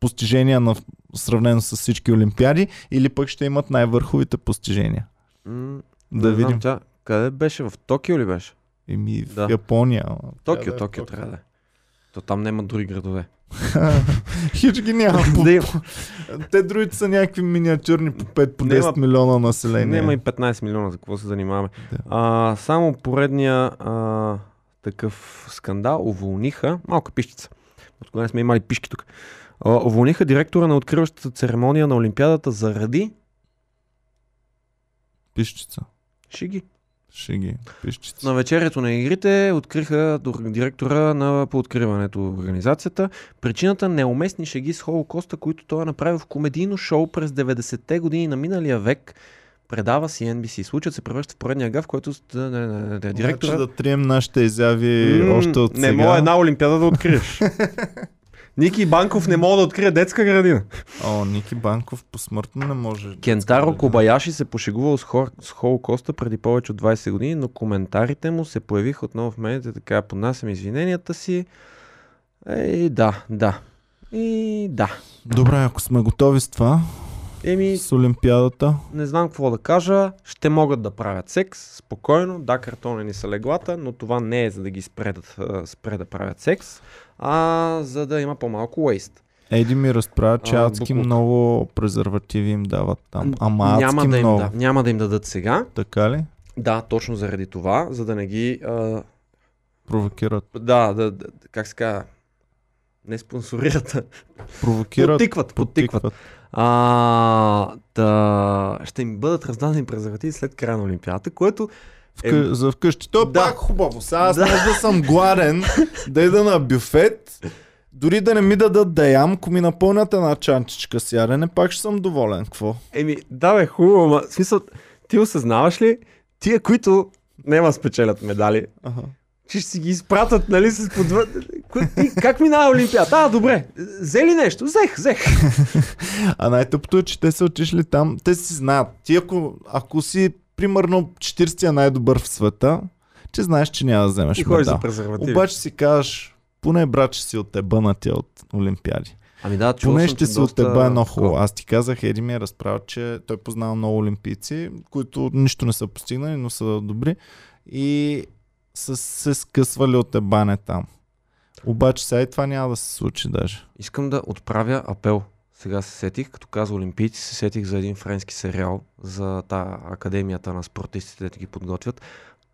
постижения на сравнено с всички олимпиади или пък ще имат най-върховите постижения. М, Да не знам, видим. Тя, къде беше? В Токио ли беше? Еми в Да. Япония. Токио, е Токио трябва да е. То там няма други градове. Хич ги няма. Те другите са някакви миниатюрни по 5 по 10 Нема- милиона население. Няма и 15 милиона, за какво се занимаваме. А, само поредния а, такъв скандал уволниха, малка пищица, от кога не сме имали пишки тук, а, уволниха директора на откриващата церемония на Олимпиадата заради Пищица. шиги. Ще ги. На вечерието на игрите откриха директора на по откриването организацията. Причината неуместни шеги с Холокоста, които той е направил в комедийно шоу през 90-те години на миналия век, предава си NBC. Случаят се превръща в поредния гав, който да, да, да, да, директора... Значи да трием нашите изяви още от Не сега. мога една олимпиада да откриеш. Ники Банков не мога да открие детска градина. О, Ники Банков посмъртно не може. Кентаро Кобаяши се пошегувал с, хор, с Холокоста преди повече от 20 години, но коментарите му се появиха отново в медиите, така поднасям извиненията си. Ей, да, да. И да. Добре, ако сме готови с това, Еми, с Олимпиадата, не знам какво да кажа. Ще могат да правят секс, спокойно. Да, картонени са леглата, но това не е за да ги спре да, спре да правят секс, а за да има по-малко уейст. Еди ми разправя, че А, адски буклук. много презервативи им дават там. Ама няма, да им, много. да, няма да им дадат сега. Така ли? Да, точно заради това, за да не ги а, Провокират. Да, да, да, как се казва, не спонсорират, Провокират. подтикват, подтикват. А, да, ще им бъдат раздадени презервативи след края на Олимпиадата, което Вкъ... За вкъщи. То е Да. пак хубаво. Сега аз Да. може да съм гладен, да ида на бюфет, дори да не ми дадат да ям, ако ми напълнят една чанчичка с ядене, пак ще съм доволен. Какво? Еми, да бе, хубаво, ма, в смисъл, ти осъзнаваш ли, тия, които няма спечелят медали, Ага. че ще си ги изпратят, нали, с подвър... Как минава Олимпиада? А, добре, взели нещо? Взех, взех. А най-тъпото е, че те са отишли там. Те си знаят. Ти ако, ако си примерно 40-я най-добър в света, че знаеш, че няма да вземеш И медал. за презервативи. Обаче си кажеш, поне брат, че си от тебънатия от Олимпиади. Ами да, чувал Поне ще от доста- теб е едно хубаво. Аз ти казах, Еди ми е разправя, че той познава много олимпийци, които нищо не са постигнали, но са добри и са се скъсвали от ебане там. Обаче сега и това няма да се случи даже. Искам да отправя апел. Сега се сетих, като каза Олимпийци, се сетих за един френски сериал за та академията на спортистите, да ги подготвят.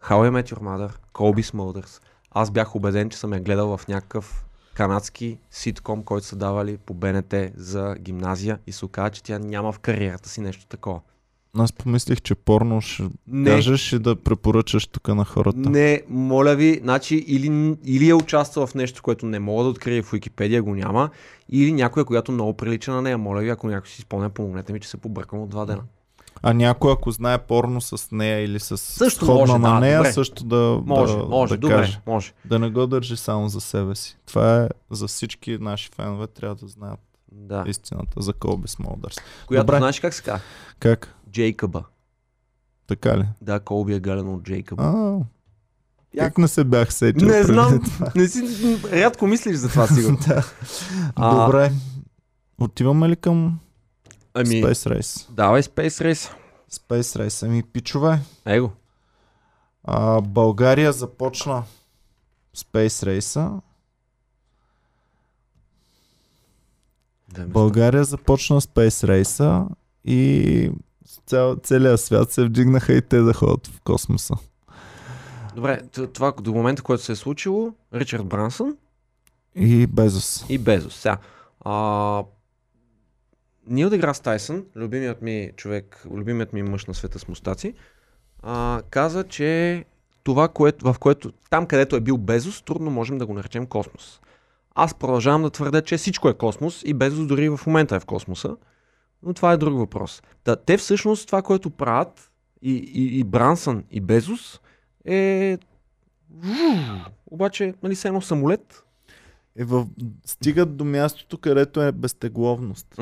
How I Met Your Mother, Colby Smulders. Аз бях убеден, че съм я гледал в някакъв канадски ситком, който са давали по БНТ за гимназия и се оказа, че тя няма в кариерата си нещо такова. Аз помислих, че порно ще Не, кажеш и да препоръчаш тук на хората. не, моля ви, значи или, или е участвал в нещо, което не мога да открия в Википедия, го няма, или някоя, която много прилича на нея. Моля ви, ако някой си спомня, помогнете ми, че се побъркам от два дена. А някой, ако знае порно с нея или с Също сходна може, на да, нея, добре. също да, Може, да, може, да добре, каже. може. Да не го държи само за себе си. Това е за всички наши фенове, трябва да знаят Да. истината за Колби Смолдърс. Която Добре. знаеш как се казва? Как? Джейкъба. Така ли? Да, Колби е гален от Джейкъба. А, как не се бях сетил? Не знам. това? Не си, рядко мислиш за това, сигурно. да. А- Добре. Отиваме ли към Ами, Space Race? давай Space Race. Space Race. Ами, пичове, Его. а, България започна Space Race. Да, България започна Space Race и цял, целият свят се вдигнаха и те да ходят в космоса. Добре, това до момента, което се е случило, Ричард Брансън И Безос. и Безос. Сега, а, Нил Деграс Тайсън, любимият ми човек, любимият ми мъж на света с мустаци, а, каза, че това, което, в което, там където е бил Безос, трудно можем да го наречем космос. Аз продължавам да твърдя, че всичко е космос и Безос дори в момента е в космоса. Но това е друг въпрос. Да, те всъщност това, което правят и, и, и Брансън и Безос е... Обаче, нали, едно самолет. Е, в... Стигат до мястото, където е безтегловност.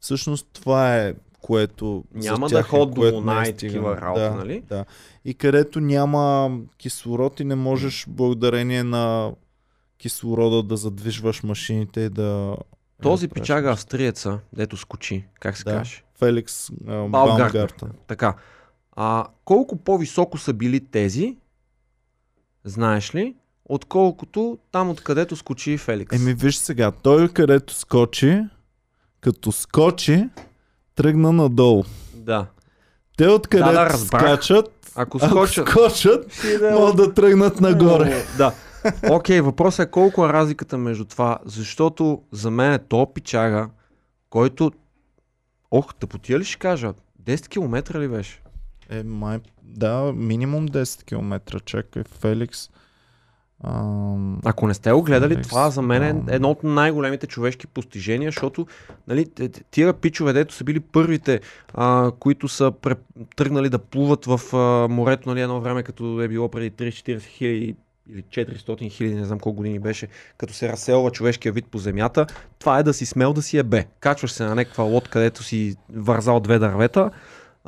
Всъщност това е което Няма да ход е, до което Луна е и такива работи, да, нали? Да. И където няма кислород и не можеш благодарение на кислорода да задвижваш машините и да... Този правиш пичага нещо. австриеца, дето скочи, как се Да. каже? Феликс а, Баумгартен. Така. А, колко по-високо са били тези, знаеш ли, отколкото там откъдето скочи Феликс? Еми виж сега, той където скочи, като скочи, тръгна надолу. Да. Те откъдето Да, да, разбрах. скачат, Ако ако скочат... скочат, да е могат да тръгнат нагоре. Да. Окей, въпросът е колко е разликата между това, защото за мен е то пичага, който... Ох, тъпотия ли ще кажа? 10 км ли беше? Е, май, да, минимум 10 км. Чакай, Феликс. Ам, Ако не сте го гледали, Феликс това за мен е едно от най-големите човешки постижения, защото нали, тия пичове, дето са били първите, а, които са пре, тръгнали да плуват в а, морето нали, едно време, като е било преди 30-40 хиляди или 400 хиляди, не знам колко години беше, като се разселва човешкия вид по земята, това е да си смел да си е бе. Качваш се на някаква лодка, където си вързал две дървета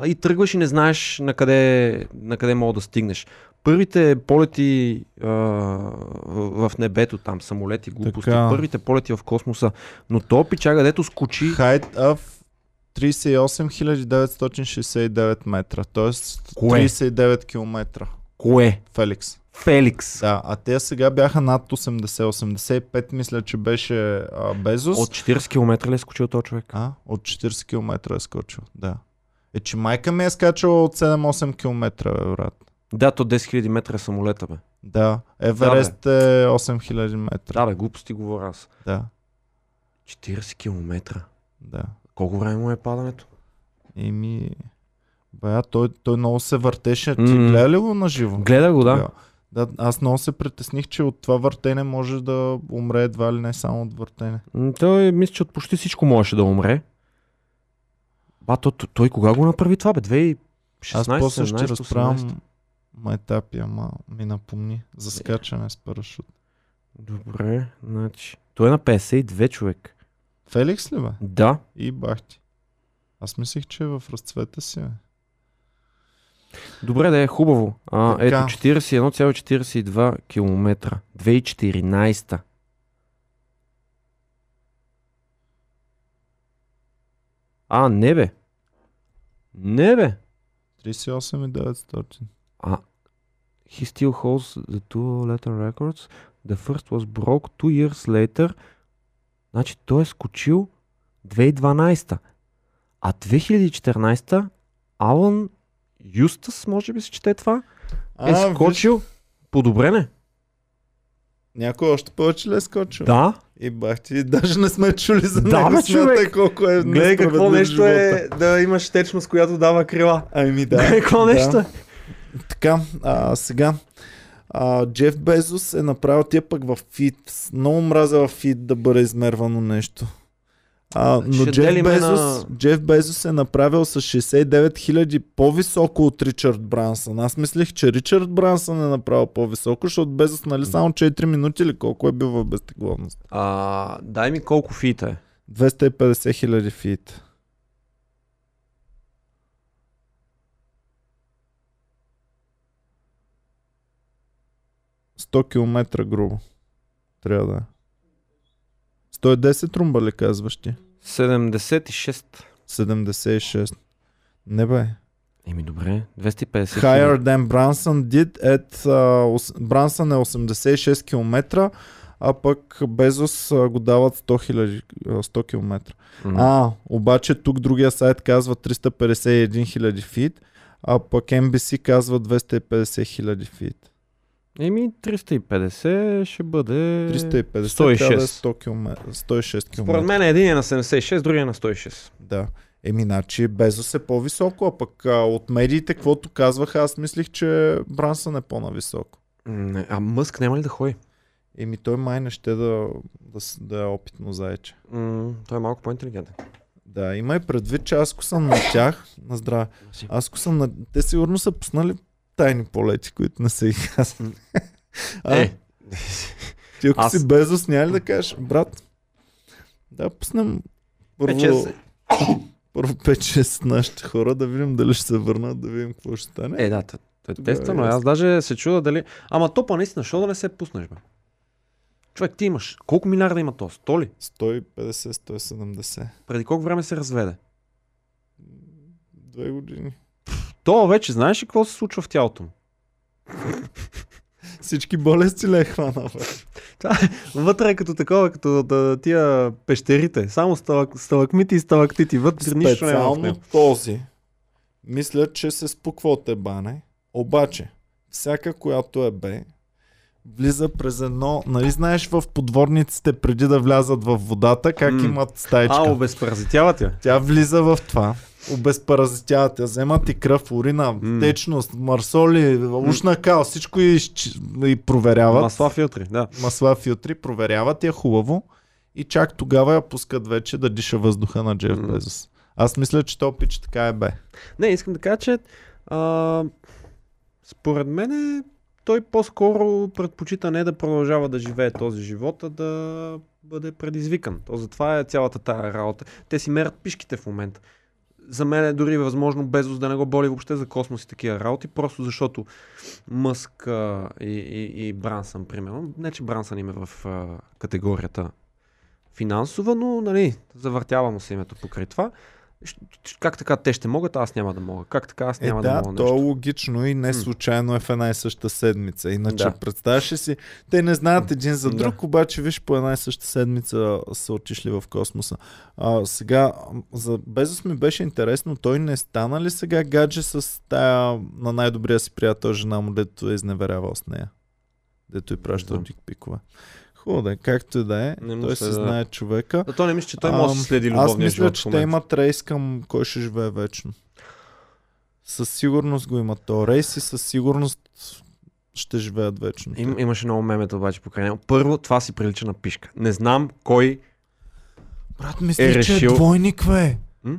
и тръгваш и не знаеш на къде, на къде мога да стигнеш. Първите полети а, в в небето, там самолети, глупости, Така. първите полети в космоса, но то пичага, дето скочи, Height of 38 969 метра, т.е. Кое? 39 км. кое? Феликс. Феликс. Да, а те сега бяха над 80. 85 мисля, че беше а, Безос. От 40 км ли е скочил този човек? А, от 40 км е скочил, да. Е, че майка ми е скачала от 7-8 км, бе, брат. Да, то 10 000 метра е самолета, бе. Да, Еверест е 8000 метра. Да, бе, глупости говоря аз. Да, 40 км. да. Колко време му е падането? Еми, бая, той, той много се въртеше. Ти М. гледа ли го на живо? Гледа го, да. Да, аз много се притесних, че от това въртене може да умре едва ли не само от въртене. Той мисля, че от почти всичко можеше да умре. Ба, то, то, той кога го направи това, бе? 2016 Аз после ще 17, 18? разправям майтапи, ама ми напомни за скачане с парашут. Добре, значи. Той е на 52 човек. Феликс ли бе? Да. И бахти. Аз мислих, че е в разцвета си. Бе. Добре, да е хубаво. А, Така. ето 41,42 км. 2014. А, не бе. Не бе. 38 900. А, he still holds the two letter records. The first was broke two years later. Значи той е скочил 2012. А 2014 Алън Юстас, може би се чете това, е А, скочил. Подобрене. Някой още повече ли е скочил? Да. И бахти, даже не сме чули за Да, него. бе, човек. колко е Гледай какво нещо е да имаш течност, която дава крила. Ами да. Гледай какво да. нещо е. Така, а, сега. А, Джеф Безос е направил тия пък в фит. Много мразя в фит да бъде измервано нещо. А, но Ще Джеф Безос, на- Джеф Безос е направил с 69 000 по-високо от Ричард Брансън. Аз мислех, че Ричард Брансън е направил по-високо, защото Безос нали само 4 минути или колко е бил в безтегловност. А, дай ми колко фита е. 250 хиляди фит. Сто километра грубо. Трябва да е. 110 румба ли казваш ти? 76. 76. Не бе. Еми добре, 250 Higher than Branson did at... Uh, Branson е 86 км, а пък Безос го дават 100, 000, а, 100 км. М. А, обаче тук другия сайт казва 351 хиляди фит, а пък NBC казва 250 хиляди фит. Еми 350 ще бъде... 350 106. трябва да е 100 км, 106 км. Според мен един е на 76, другия е на 106. Да. Еми, значи Безос е по-високо, а пък а, от медиите, каквото казваха, аз мислих, че Брансън е по-нависоко. Не, а Мъск няма ли да ходи? Еми, той май не ще да, да, да е опитно заече. М, той е малко по-интелигентен. Да, има и предвид, че аз ако съм на тях, на здраве, аз ако съм на... Те сигурно са пуснали тайни полети, които не са и казани. Е, ти ако аз- си Безос, няма ли да кажеш, брат, да пуснем първо, 5-6. първо 5-6 нашите хора, да видим дали ще се върнат, да видим какво ще стане. Е, да, т- т- Тогава теста, но е аз даже се чуда дали... Ама топа наистина, защо да не се пуснеш, бе? Човек, ти имаш. Колко милиарда има то? 100 ли? 150-170. Преди колко време се разведе? Две години. То вече знаеш ли какво се случва в тялото му? Всички болести ли е хванал? бе? Вътре е като такова, като да, тия пещерите. Само сталак, сталакмити и сталактити. Вътре нищо няма в Специално него. този. Мисля, че се спуква от ебане. Обаче, всяка, която е бе, влиза през едно... Нали знаеш в подворниците преди да влязат в водата, как М. имат стаечка? А, обезпаразитяват я. Тя влиза в това. Обезпаразитяват я, вземат и кръв, урина, М. течност, марсоли, ушна кал, всичко и, и проверяват. Масла филтри, да. Масла филтри, проверяват я хубаво и чак тогава я пускат вече да диша въздуха на Джеф М. Безос. Аз мисля, че то пич така е бе. Не, искам да кажа, че а, според мен той по-скоро предпочита не да продължава да живее този живот, а да бъде предизвикан. То затова е цялата тая работа. Те си мерят пишките в момента. За мен е дори възможно Безос да не го боли въобще за космос и такива работи, просто защото Мъск а, и, и, и Брансън, примерно, не че Брансън им е в а, категорията финансова, но нали, завъртява му се името покрай това. Как така те ще могат, а аз няма да мога? Как така аз Е, няма да, да, мога то е логично и не случайно е в една и съща седмица. Иначе Да. представяш си, те не знаят един за Да. друг, обаче виж по една и съща седмица са отишли в космоса. А, сега, за Безос ми беше интересно, той не стана ли сега гадже с тая на най-добрия си приятел жена му, дето е изневерявал с нея? Дето и пращал знам. дикпикове. Хубаво да е, както и да е, Не той се да. знае човека. Да, то не мисля, че той може да следи Аз любовния мисля, живот че те имат рейс към кой ще живее вечно. Със сигурност го имат то рейс и със сигурност ще живеят вечно. Им, имаше много мемета обаче покрай него. Първо, това си прилича на пишка. Не знам кой Брат, мислиш, е че е решил- двойник, бе. М?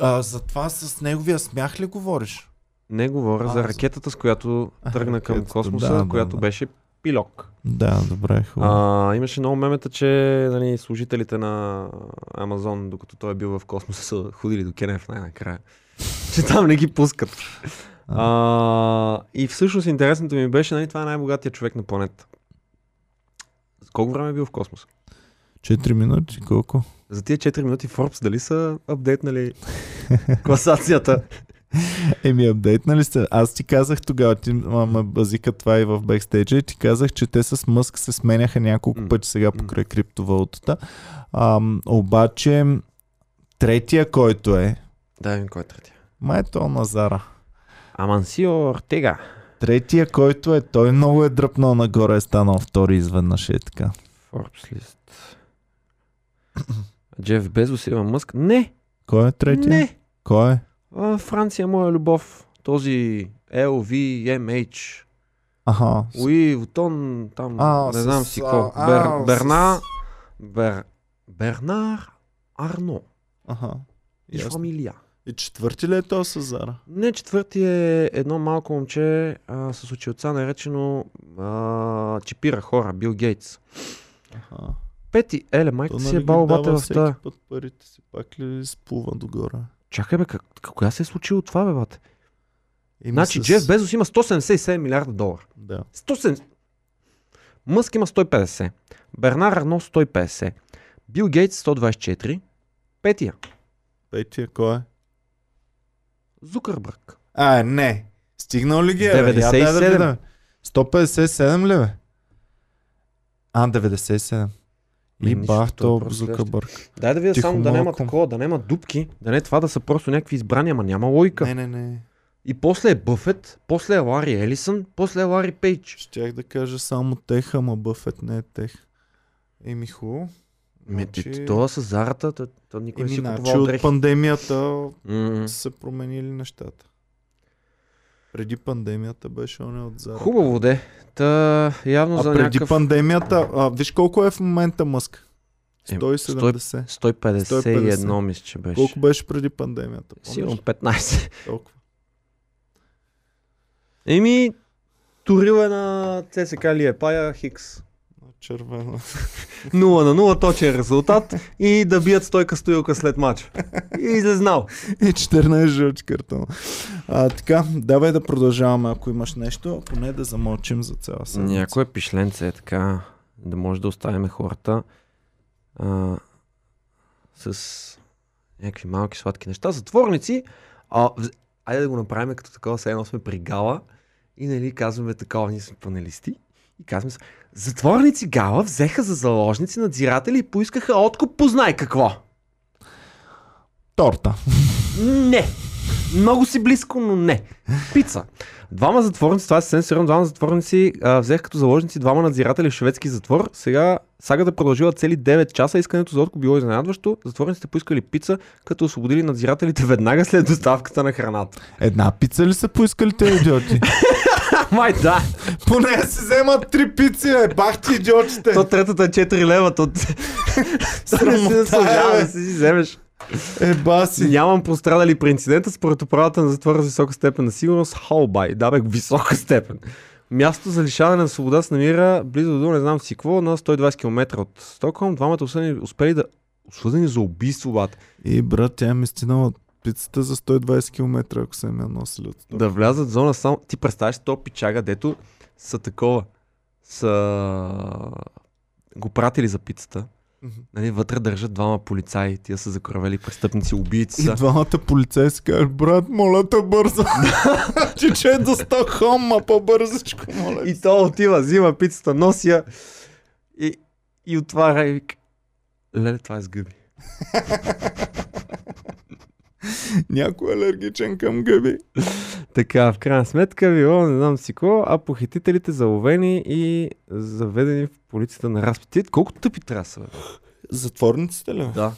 А, за това с неговия смях ли говориш? не говоря А, за ракетата, с която тръгна към ракетата, космоса, да, да, която да. беше пилок. Да, добре, хубаво. А, имаше много мемета, че нали, служителите на Амазон, докато той е бил в космоса, са ходили до Кенев най-накрая. че там не ги пускат. А, и всъщност интересното ми беше, нали, това е най-богатия човек на планета. Колко време е бил в космоса? 4 минути, колко? За тия 4 минути Forbes дали са апдейтнали класацията? Еми, апдейтнали сте. Аз ти казах тогава, ти ме базика това и в бекстейджа и ти казах, че те с Мъск се сменяха няколко пъти сега покрай криптовалутата. Ам, обаче, третия, който е, Да, ми кой е третия? май е то Назара. Амансио Ортега. Третия, който е, той много е дръпнал нагоре, е станал втори изведнъж е така. Forbes лист. Джеф Безос, Илон Мъск. Не, Кой е третия? не. Кой е? А, Франция, моя любов. Този LVMH. Аха. Луи Вутон, там, А, не с- знам си какво. Бер, Берна, Бер, Бернар Арно. Аха. И Ясно. фамилия. И четвърти ли е то с Зара? Не, четвърти е едно малко момче а, с очилца, наречено а, чипира хора, Бил Гейтс. Аха. Пети, еле, То майка си нали е ги бал дава бате в тази. път парите си, пак ли сплува догоре? Чакай бе, как, кога се е случило това бе, бате? Еми Значи с- Джеф Безос има 177 милиарда долара. Да. 170. Мъск има 150. Бернар Арно 150. Бил Гейтс 124. Петия. Петия кой е? Зукърбърг. А, не. Стигнал ли ги е? бе? Я 97. дай да видим. 157 ли бе? А, 97. И Ми, бах е то просто Зукърбърг. Дай да видя само да няма такова, да няма дупки, да не е това да са просто някакви избрани, ама няма логика. Не, не, не. И после е Бъфет, после е Лари Елисън, после е Лари Пейдж. Щях да кажа само тех, ама Бъфет не е тех. Еми хубаво. Ме, Значи- значи... Това с зарата, то, то никой не си значи купувал от дрехи. пандемията М. са се променили нещата. Преди пандемията беше он от Зара. Хубаво де. Та, явно А за преди някакъв... пандемията, а, виж колко е в момента Мъск? Е, 170. 151 мисля, че беше. Колко беше преди пандемията? Помниш? Сигурно 15. Толкова. Еми, турил е на ЦСК Лиепая Хикс. Червено. 0 на 0, точен резултат и да бият стойка стоилка след матч. И излезнал. И 14 жълти картона. А, така, давай да продължаваме, ако имаш нещо, а поне да замълчим за цяла седмица. Някое пишленце е така, да може да оставяме хората а, с някакви малки сладки неща. Затворници, а, айде да го направим като такова, все едно сме при гала и нали казваме такова, ние сме панелисти. И казваме, с- затворници гала взеха за заложници надзиратели и поискаха откуп, познай какво. Торта. Не. Много си близко, но не. Пица. Двама затворници, това е съвсем сериозно, двама затворници а, взех като заложници двама надзиратели в шведски затвор. Сега сагата продължила цели 9 часа. Искането за откуп било изненадващо. Затворниците поискали пица, като освободили надзирателите веднага след доставката на храната. Една пица ли са поискали те идиоти? Май да. Поне си вземат три пици, е, бах ти идиотите. То третата е 4 лева. То... Срамота е, бе. да си вземеш. Е, баси. Нямам пострадали при инцидента според управата на затвора с висока степен на сигурност Холбай. Да бе, висока степен. Място за лишаване на свобода се намира близо до не знам си какво, на 120 км от Стокхолм. Двамата осъдени успели да... Осъдени за убийство, бат. И брат, тя ми стинала пицата за 120 км, ако съм я носили от. Да влязат в зона само... Ти представяш то пичага, дето са такова. Са... Го пратили за пицата. Нали, вътре държат двама полицаи. Тия са закоравели престъпници, убийци И са. двамата полицаи си казват, брат, моля те бързо. Че че е до Стокхолм, ма по-бързичко, моля. И то отива, взима пицата, носи я и, и отваря и вика. Леле, това е сгъби. Някой е алергичен към гъби. Така, в крайна сметка, било не знам си какво, а похитителите заловени и заведени в полицията на разпит. Ти Колко тъпи трябва са, бе? Затворниците ли? Да.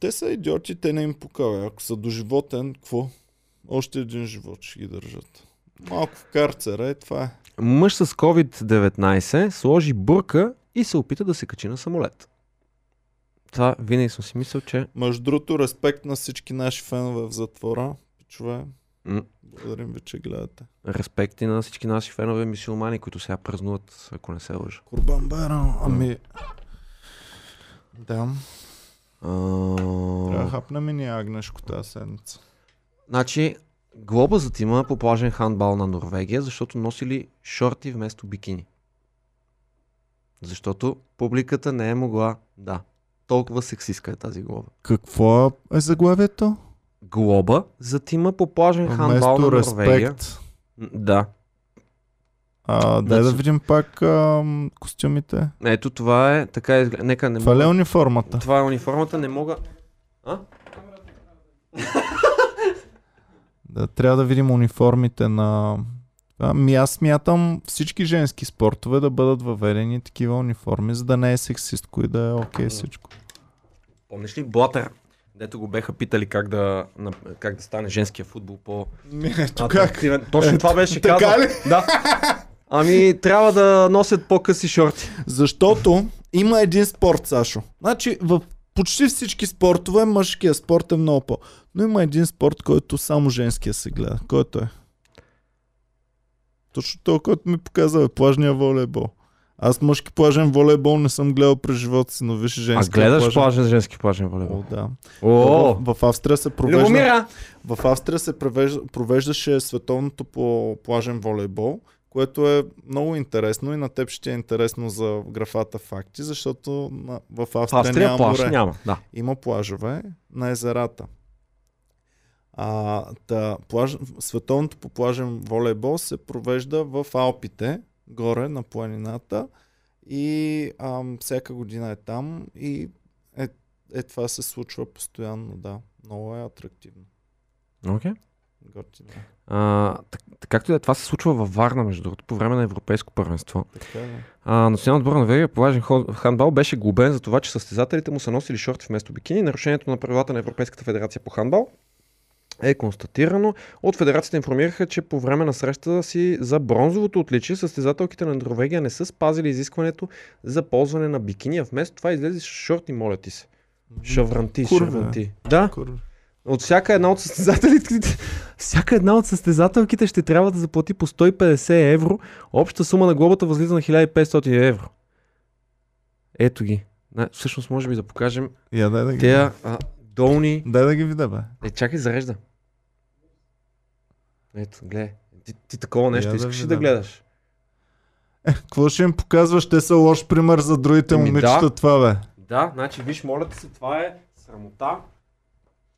Те са идиоти, те не им пукава. Ако са доживотен, какво? Още един живот ще ги държат. Малко в карцера, е това е. Мъж с COVID-19 сложи бурка и се опита да се качи на самолет. Това винаги съм си мислил, че... Между другото, респект на всички наши фенове в затвора. Пичове, М- благодарим ви, че гледате. Респекти на всички наши фенове мисюлмани, които сега празнуват, ако не се лъжа. Курбан Байрам, ами... Да, трябва да хапнем и агнешко тази седмица. Значи, глоба за тима по плажен хандбал на Норвегия, защото носили шорти вместо бикини. Защото публиката не е могла, да, толкова сексистка е тази глоба. Какво е заглавието? Глоба за тима по плажен хандбал на Норвегия. Да. А, дай да Значи- видим пак ам, костюмите. Ето това е, така изглежда. Нека не Това е мога... униформата? Това е униформата, не мога... А? Да, трябва да видим униформите на... Ами аз смятам всички женски спортове да бъдат въведени такива униформи, за да не е сексистко и да е окей всичко. Помниш ли Блатър? Дето го беха питали как да, как да стане женския футбол по Ето атрактивен. Точно това беше така казал. Да. Ами трябва да носят по-къси шорти. Защото има един спорт, Сашо. Значи в почти всички спортове мъжкият спорт е много по. Но има един спорт, който само женския се гледа. Който е? Точно това, който ми показа е плажния волейбол. Аз мъжки плажен волейбол не съм гледал през живота си, но виж А женски гледаш плажен. плажен, женски плажен волейбол? О, да. О, В, в Австрия се провежда, Любомира! в Австрия се провежда, провеждаше световното по плажен волейбол, което е много интересно и на теб ще е интересно за графата факти, защото на, в Австрия, Австрия няма плаж море. няма, да. Има плажове на езерата. А, та, плаж, световното по плажен волейбол се провежда в Алпите, горе на планината и ам, всяка година е там и е, е това се случва постоянно, да. Много е атрактивно. Окей. Готино. А, так, както и да е, това се случва във Варна, между другото, по време на Европейско първенство. Така е. А, националният отбор на Норвегия по важен ход- хандбал беше глобен за това, че състезателите му са носили шорти вместо бикини. Нарушението на правилата на Европейската федерация по хандбал е констатирано. От федерацията информираха, че по време на срещата си за бронзовото отличие състезателките на Норвегия не са спазили изискването за ползване на бикини, а вместо това излезе шорти, моля ти се. Шавранти, Курва, шавранти. Да, Кур- от всяка една от състезателите, всяка една от състезателките ще трябва да заплати по 150 евро. Обща сума на глобата възлиза на 1500 евро. Ето ги. Всъщност може би да покажем Я дай да ги. тези а, долни... Дай да ги видя, бе. Е, чакай, зарежда. Ето, гледай. Ти, ти такова нещо Я да искаш да бе. гледаш? Какво ще им показваш? Те са лош пример за другите Еми, момичета, да. това бе. Да, значи виж, моля ти се, това е срамота.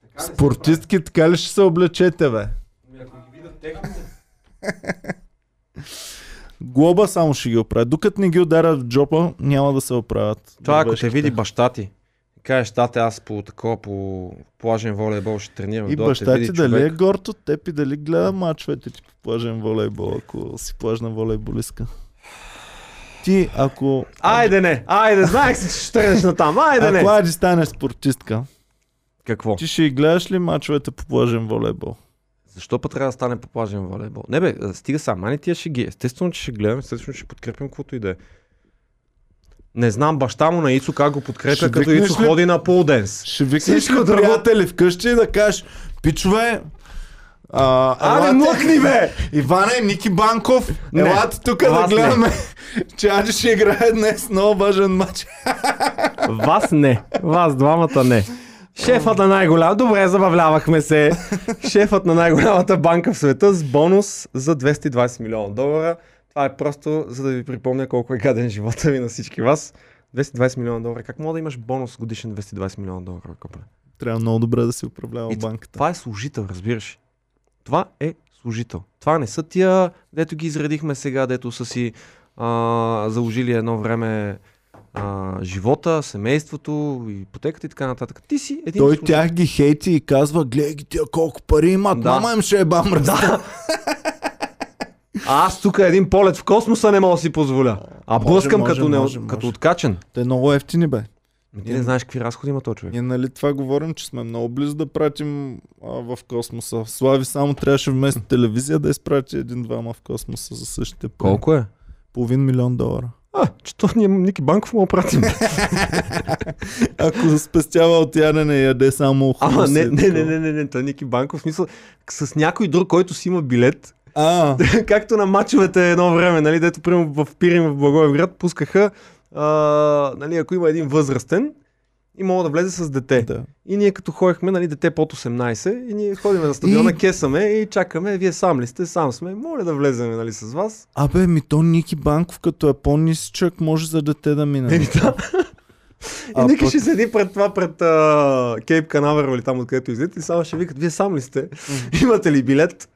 Така Спортистки така ли ще се облечете, бе? Ами, Ако ги видят техните... Глоба само ще ги оправят. Докато не ги ударят в джопа, няма да се оправят. Това ако те види баща ти, кажеш, тате, аз по такова, по плажен волейбол ще тренирам. И баща ти дали е горд от теб и дали гледа мачовете ти по плажен волейбол, ако си плажна волейболистка. Ти, ако... Айде не, айде, знаех си, че ще тръгнеш на там, айде не. Ако Ади станеш спортистка, Какво? ти ще и гледаш ли мачовете по плажен волейбол? Защо път трябва да стане по плажен волейбол? Не бе, стига са, мани тия ще ги. Естествено, че ще гледам, естествено, че ще подкрепям каквото и да е. Не знам баща му на Ицо как го подкрепя, Ще като Ицо ли? ходи на полденс. Ще викнеш Всичко ли друго- приятели вкъщи и да кажеш, пичове, а, елате- млъкни бе! Иване, Ники Банков, Не, елате тук да гледаме, че Ади ще играе днес много важен матч. Вас не. Вас двамата не. Шефът на най-голям. Добре, забавлявахме се. Шефът на най-голямата банка в света с бонус за 220 милиона долара. Това е просто за да ви припомня колко е гаден живота ви на всички вас. 220 милиона долара. Как мога да имаш бонус годишен 220 милиона долара, Копре? Трябва много добре да си управлява И банката. Това е служител, разбираш. Това е служител. Това не са тия, дето ги изредихме сега, дето са си а, заложили едно време а, живота, семейството, ипотеката и така нататък. Ти си един Той служител. тях ги хейти и казва, гледай ги тия колко пари имат, Да. мама им ще е бам Да. А аз тук един полет в космоса не мога да си позволя. А Може, блъскам може, като, не, може, като откачен. Те много ефтини бе. Ти не знаеш какви разходи има този човек. Ние нали това говорим, че сме много близо да пратим а, в космоса. Слави само трябваше вместо телевизия да изпрати един-двама в космоса за същите пари. Колко е? Половин милион долара. А, че то ние Ники Банков му пратим. Ако спестява от ядене яде само Ама хумус не, не, не, не, не, не, той Ники Банков, в смисъл, с някой друг, който си има билет, А, както на мачовете едно време, нали, дето примерно в Пирин в Благоевград пускаха, а, нали, ако има един възрастен и мога да влезе с дете. да. И ние като ходихме, нали, дете под 18 и ние ходим на стадиона, И- кесаме и чакаме, вие сам ли сте, сам сме, моля да влезем, нали, с вас. Абе, ми то Ники Банков, като е по-нисичък, може за дете да мине. Еми да. И А Ники пък- ще седи пред това, пред Кейп Канаверал или там откъдето излизат и само ще викат, вие сам ли сте? Имате ли билет?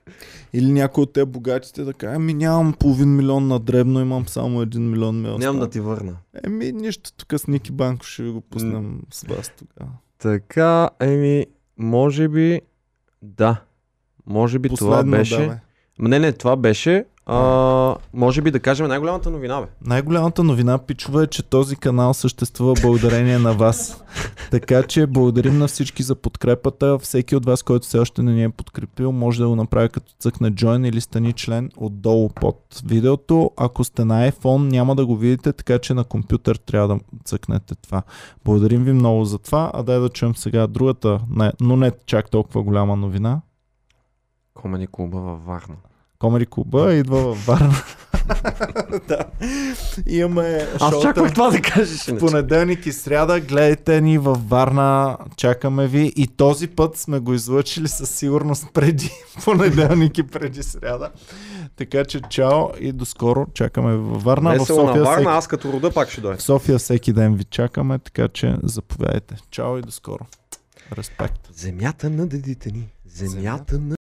Или някой от те богатите да каже, ами нямам половин милион на дребно, имам само един милион ми остава. Нямам да ти върна. Еми, нищо, тук с Ники Банков ще ви го пуснем с вас тогава. Така, еми, може би, да. Може би това Последно, беше... да, бе. Не, не, това беше, а, може би да кажем най-голямата новина, бе. Най-голямата новина, пичове, е, че този канал съществува благодарение на вас. Така че благодарим на всички за подкрепата. Всеки от вас, който все още не ни е подкрепил, може да го направи като цъкне join или стани член отдолу под видеото. Ако сте на iPhone, няма да го видите, така че на компютър трябва да цъкнете това. Благодарим ви много за това. А дай да чуем сега другата, не, но не чак толкова голяма новина. Комеди клуба във Варна. Комери клуба идва във Варна. да. Имаме Аз шоута. чаках това да кажеш. В понеделник и сряда гледайте ни във Варна, чакаме ви и този път сме го излъчили със сигурност преди понеделник и преди сряда. Така че чао и до скоро, чакаме ви във Варна. В Весело на София, Варна, всеки, аз като рода пак ще дойда. в София всеки ден ви чакаме, така че заповядайте. Чао и до скоро. Респект. Земята на дедите ни. Земята на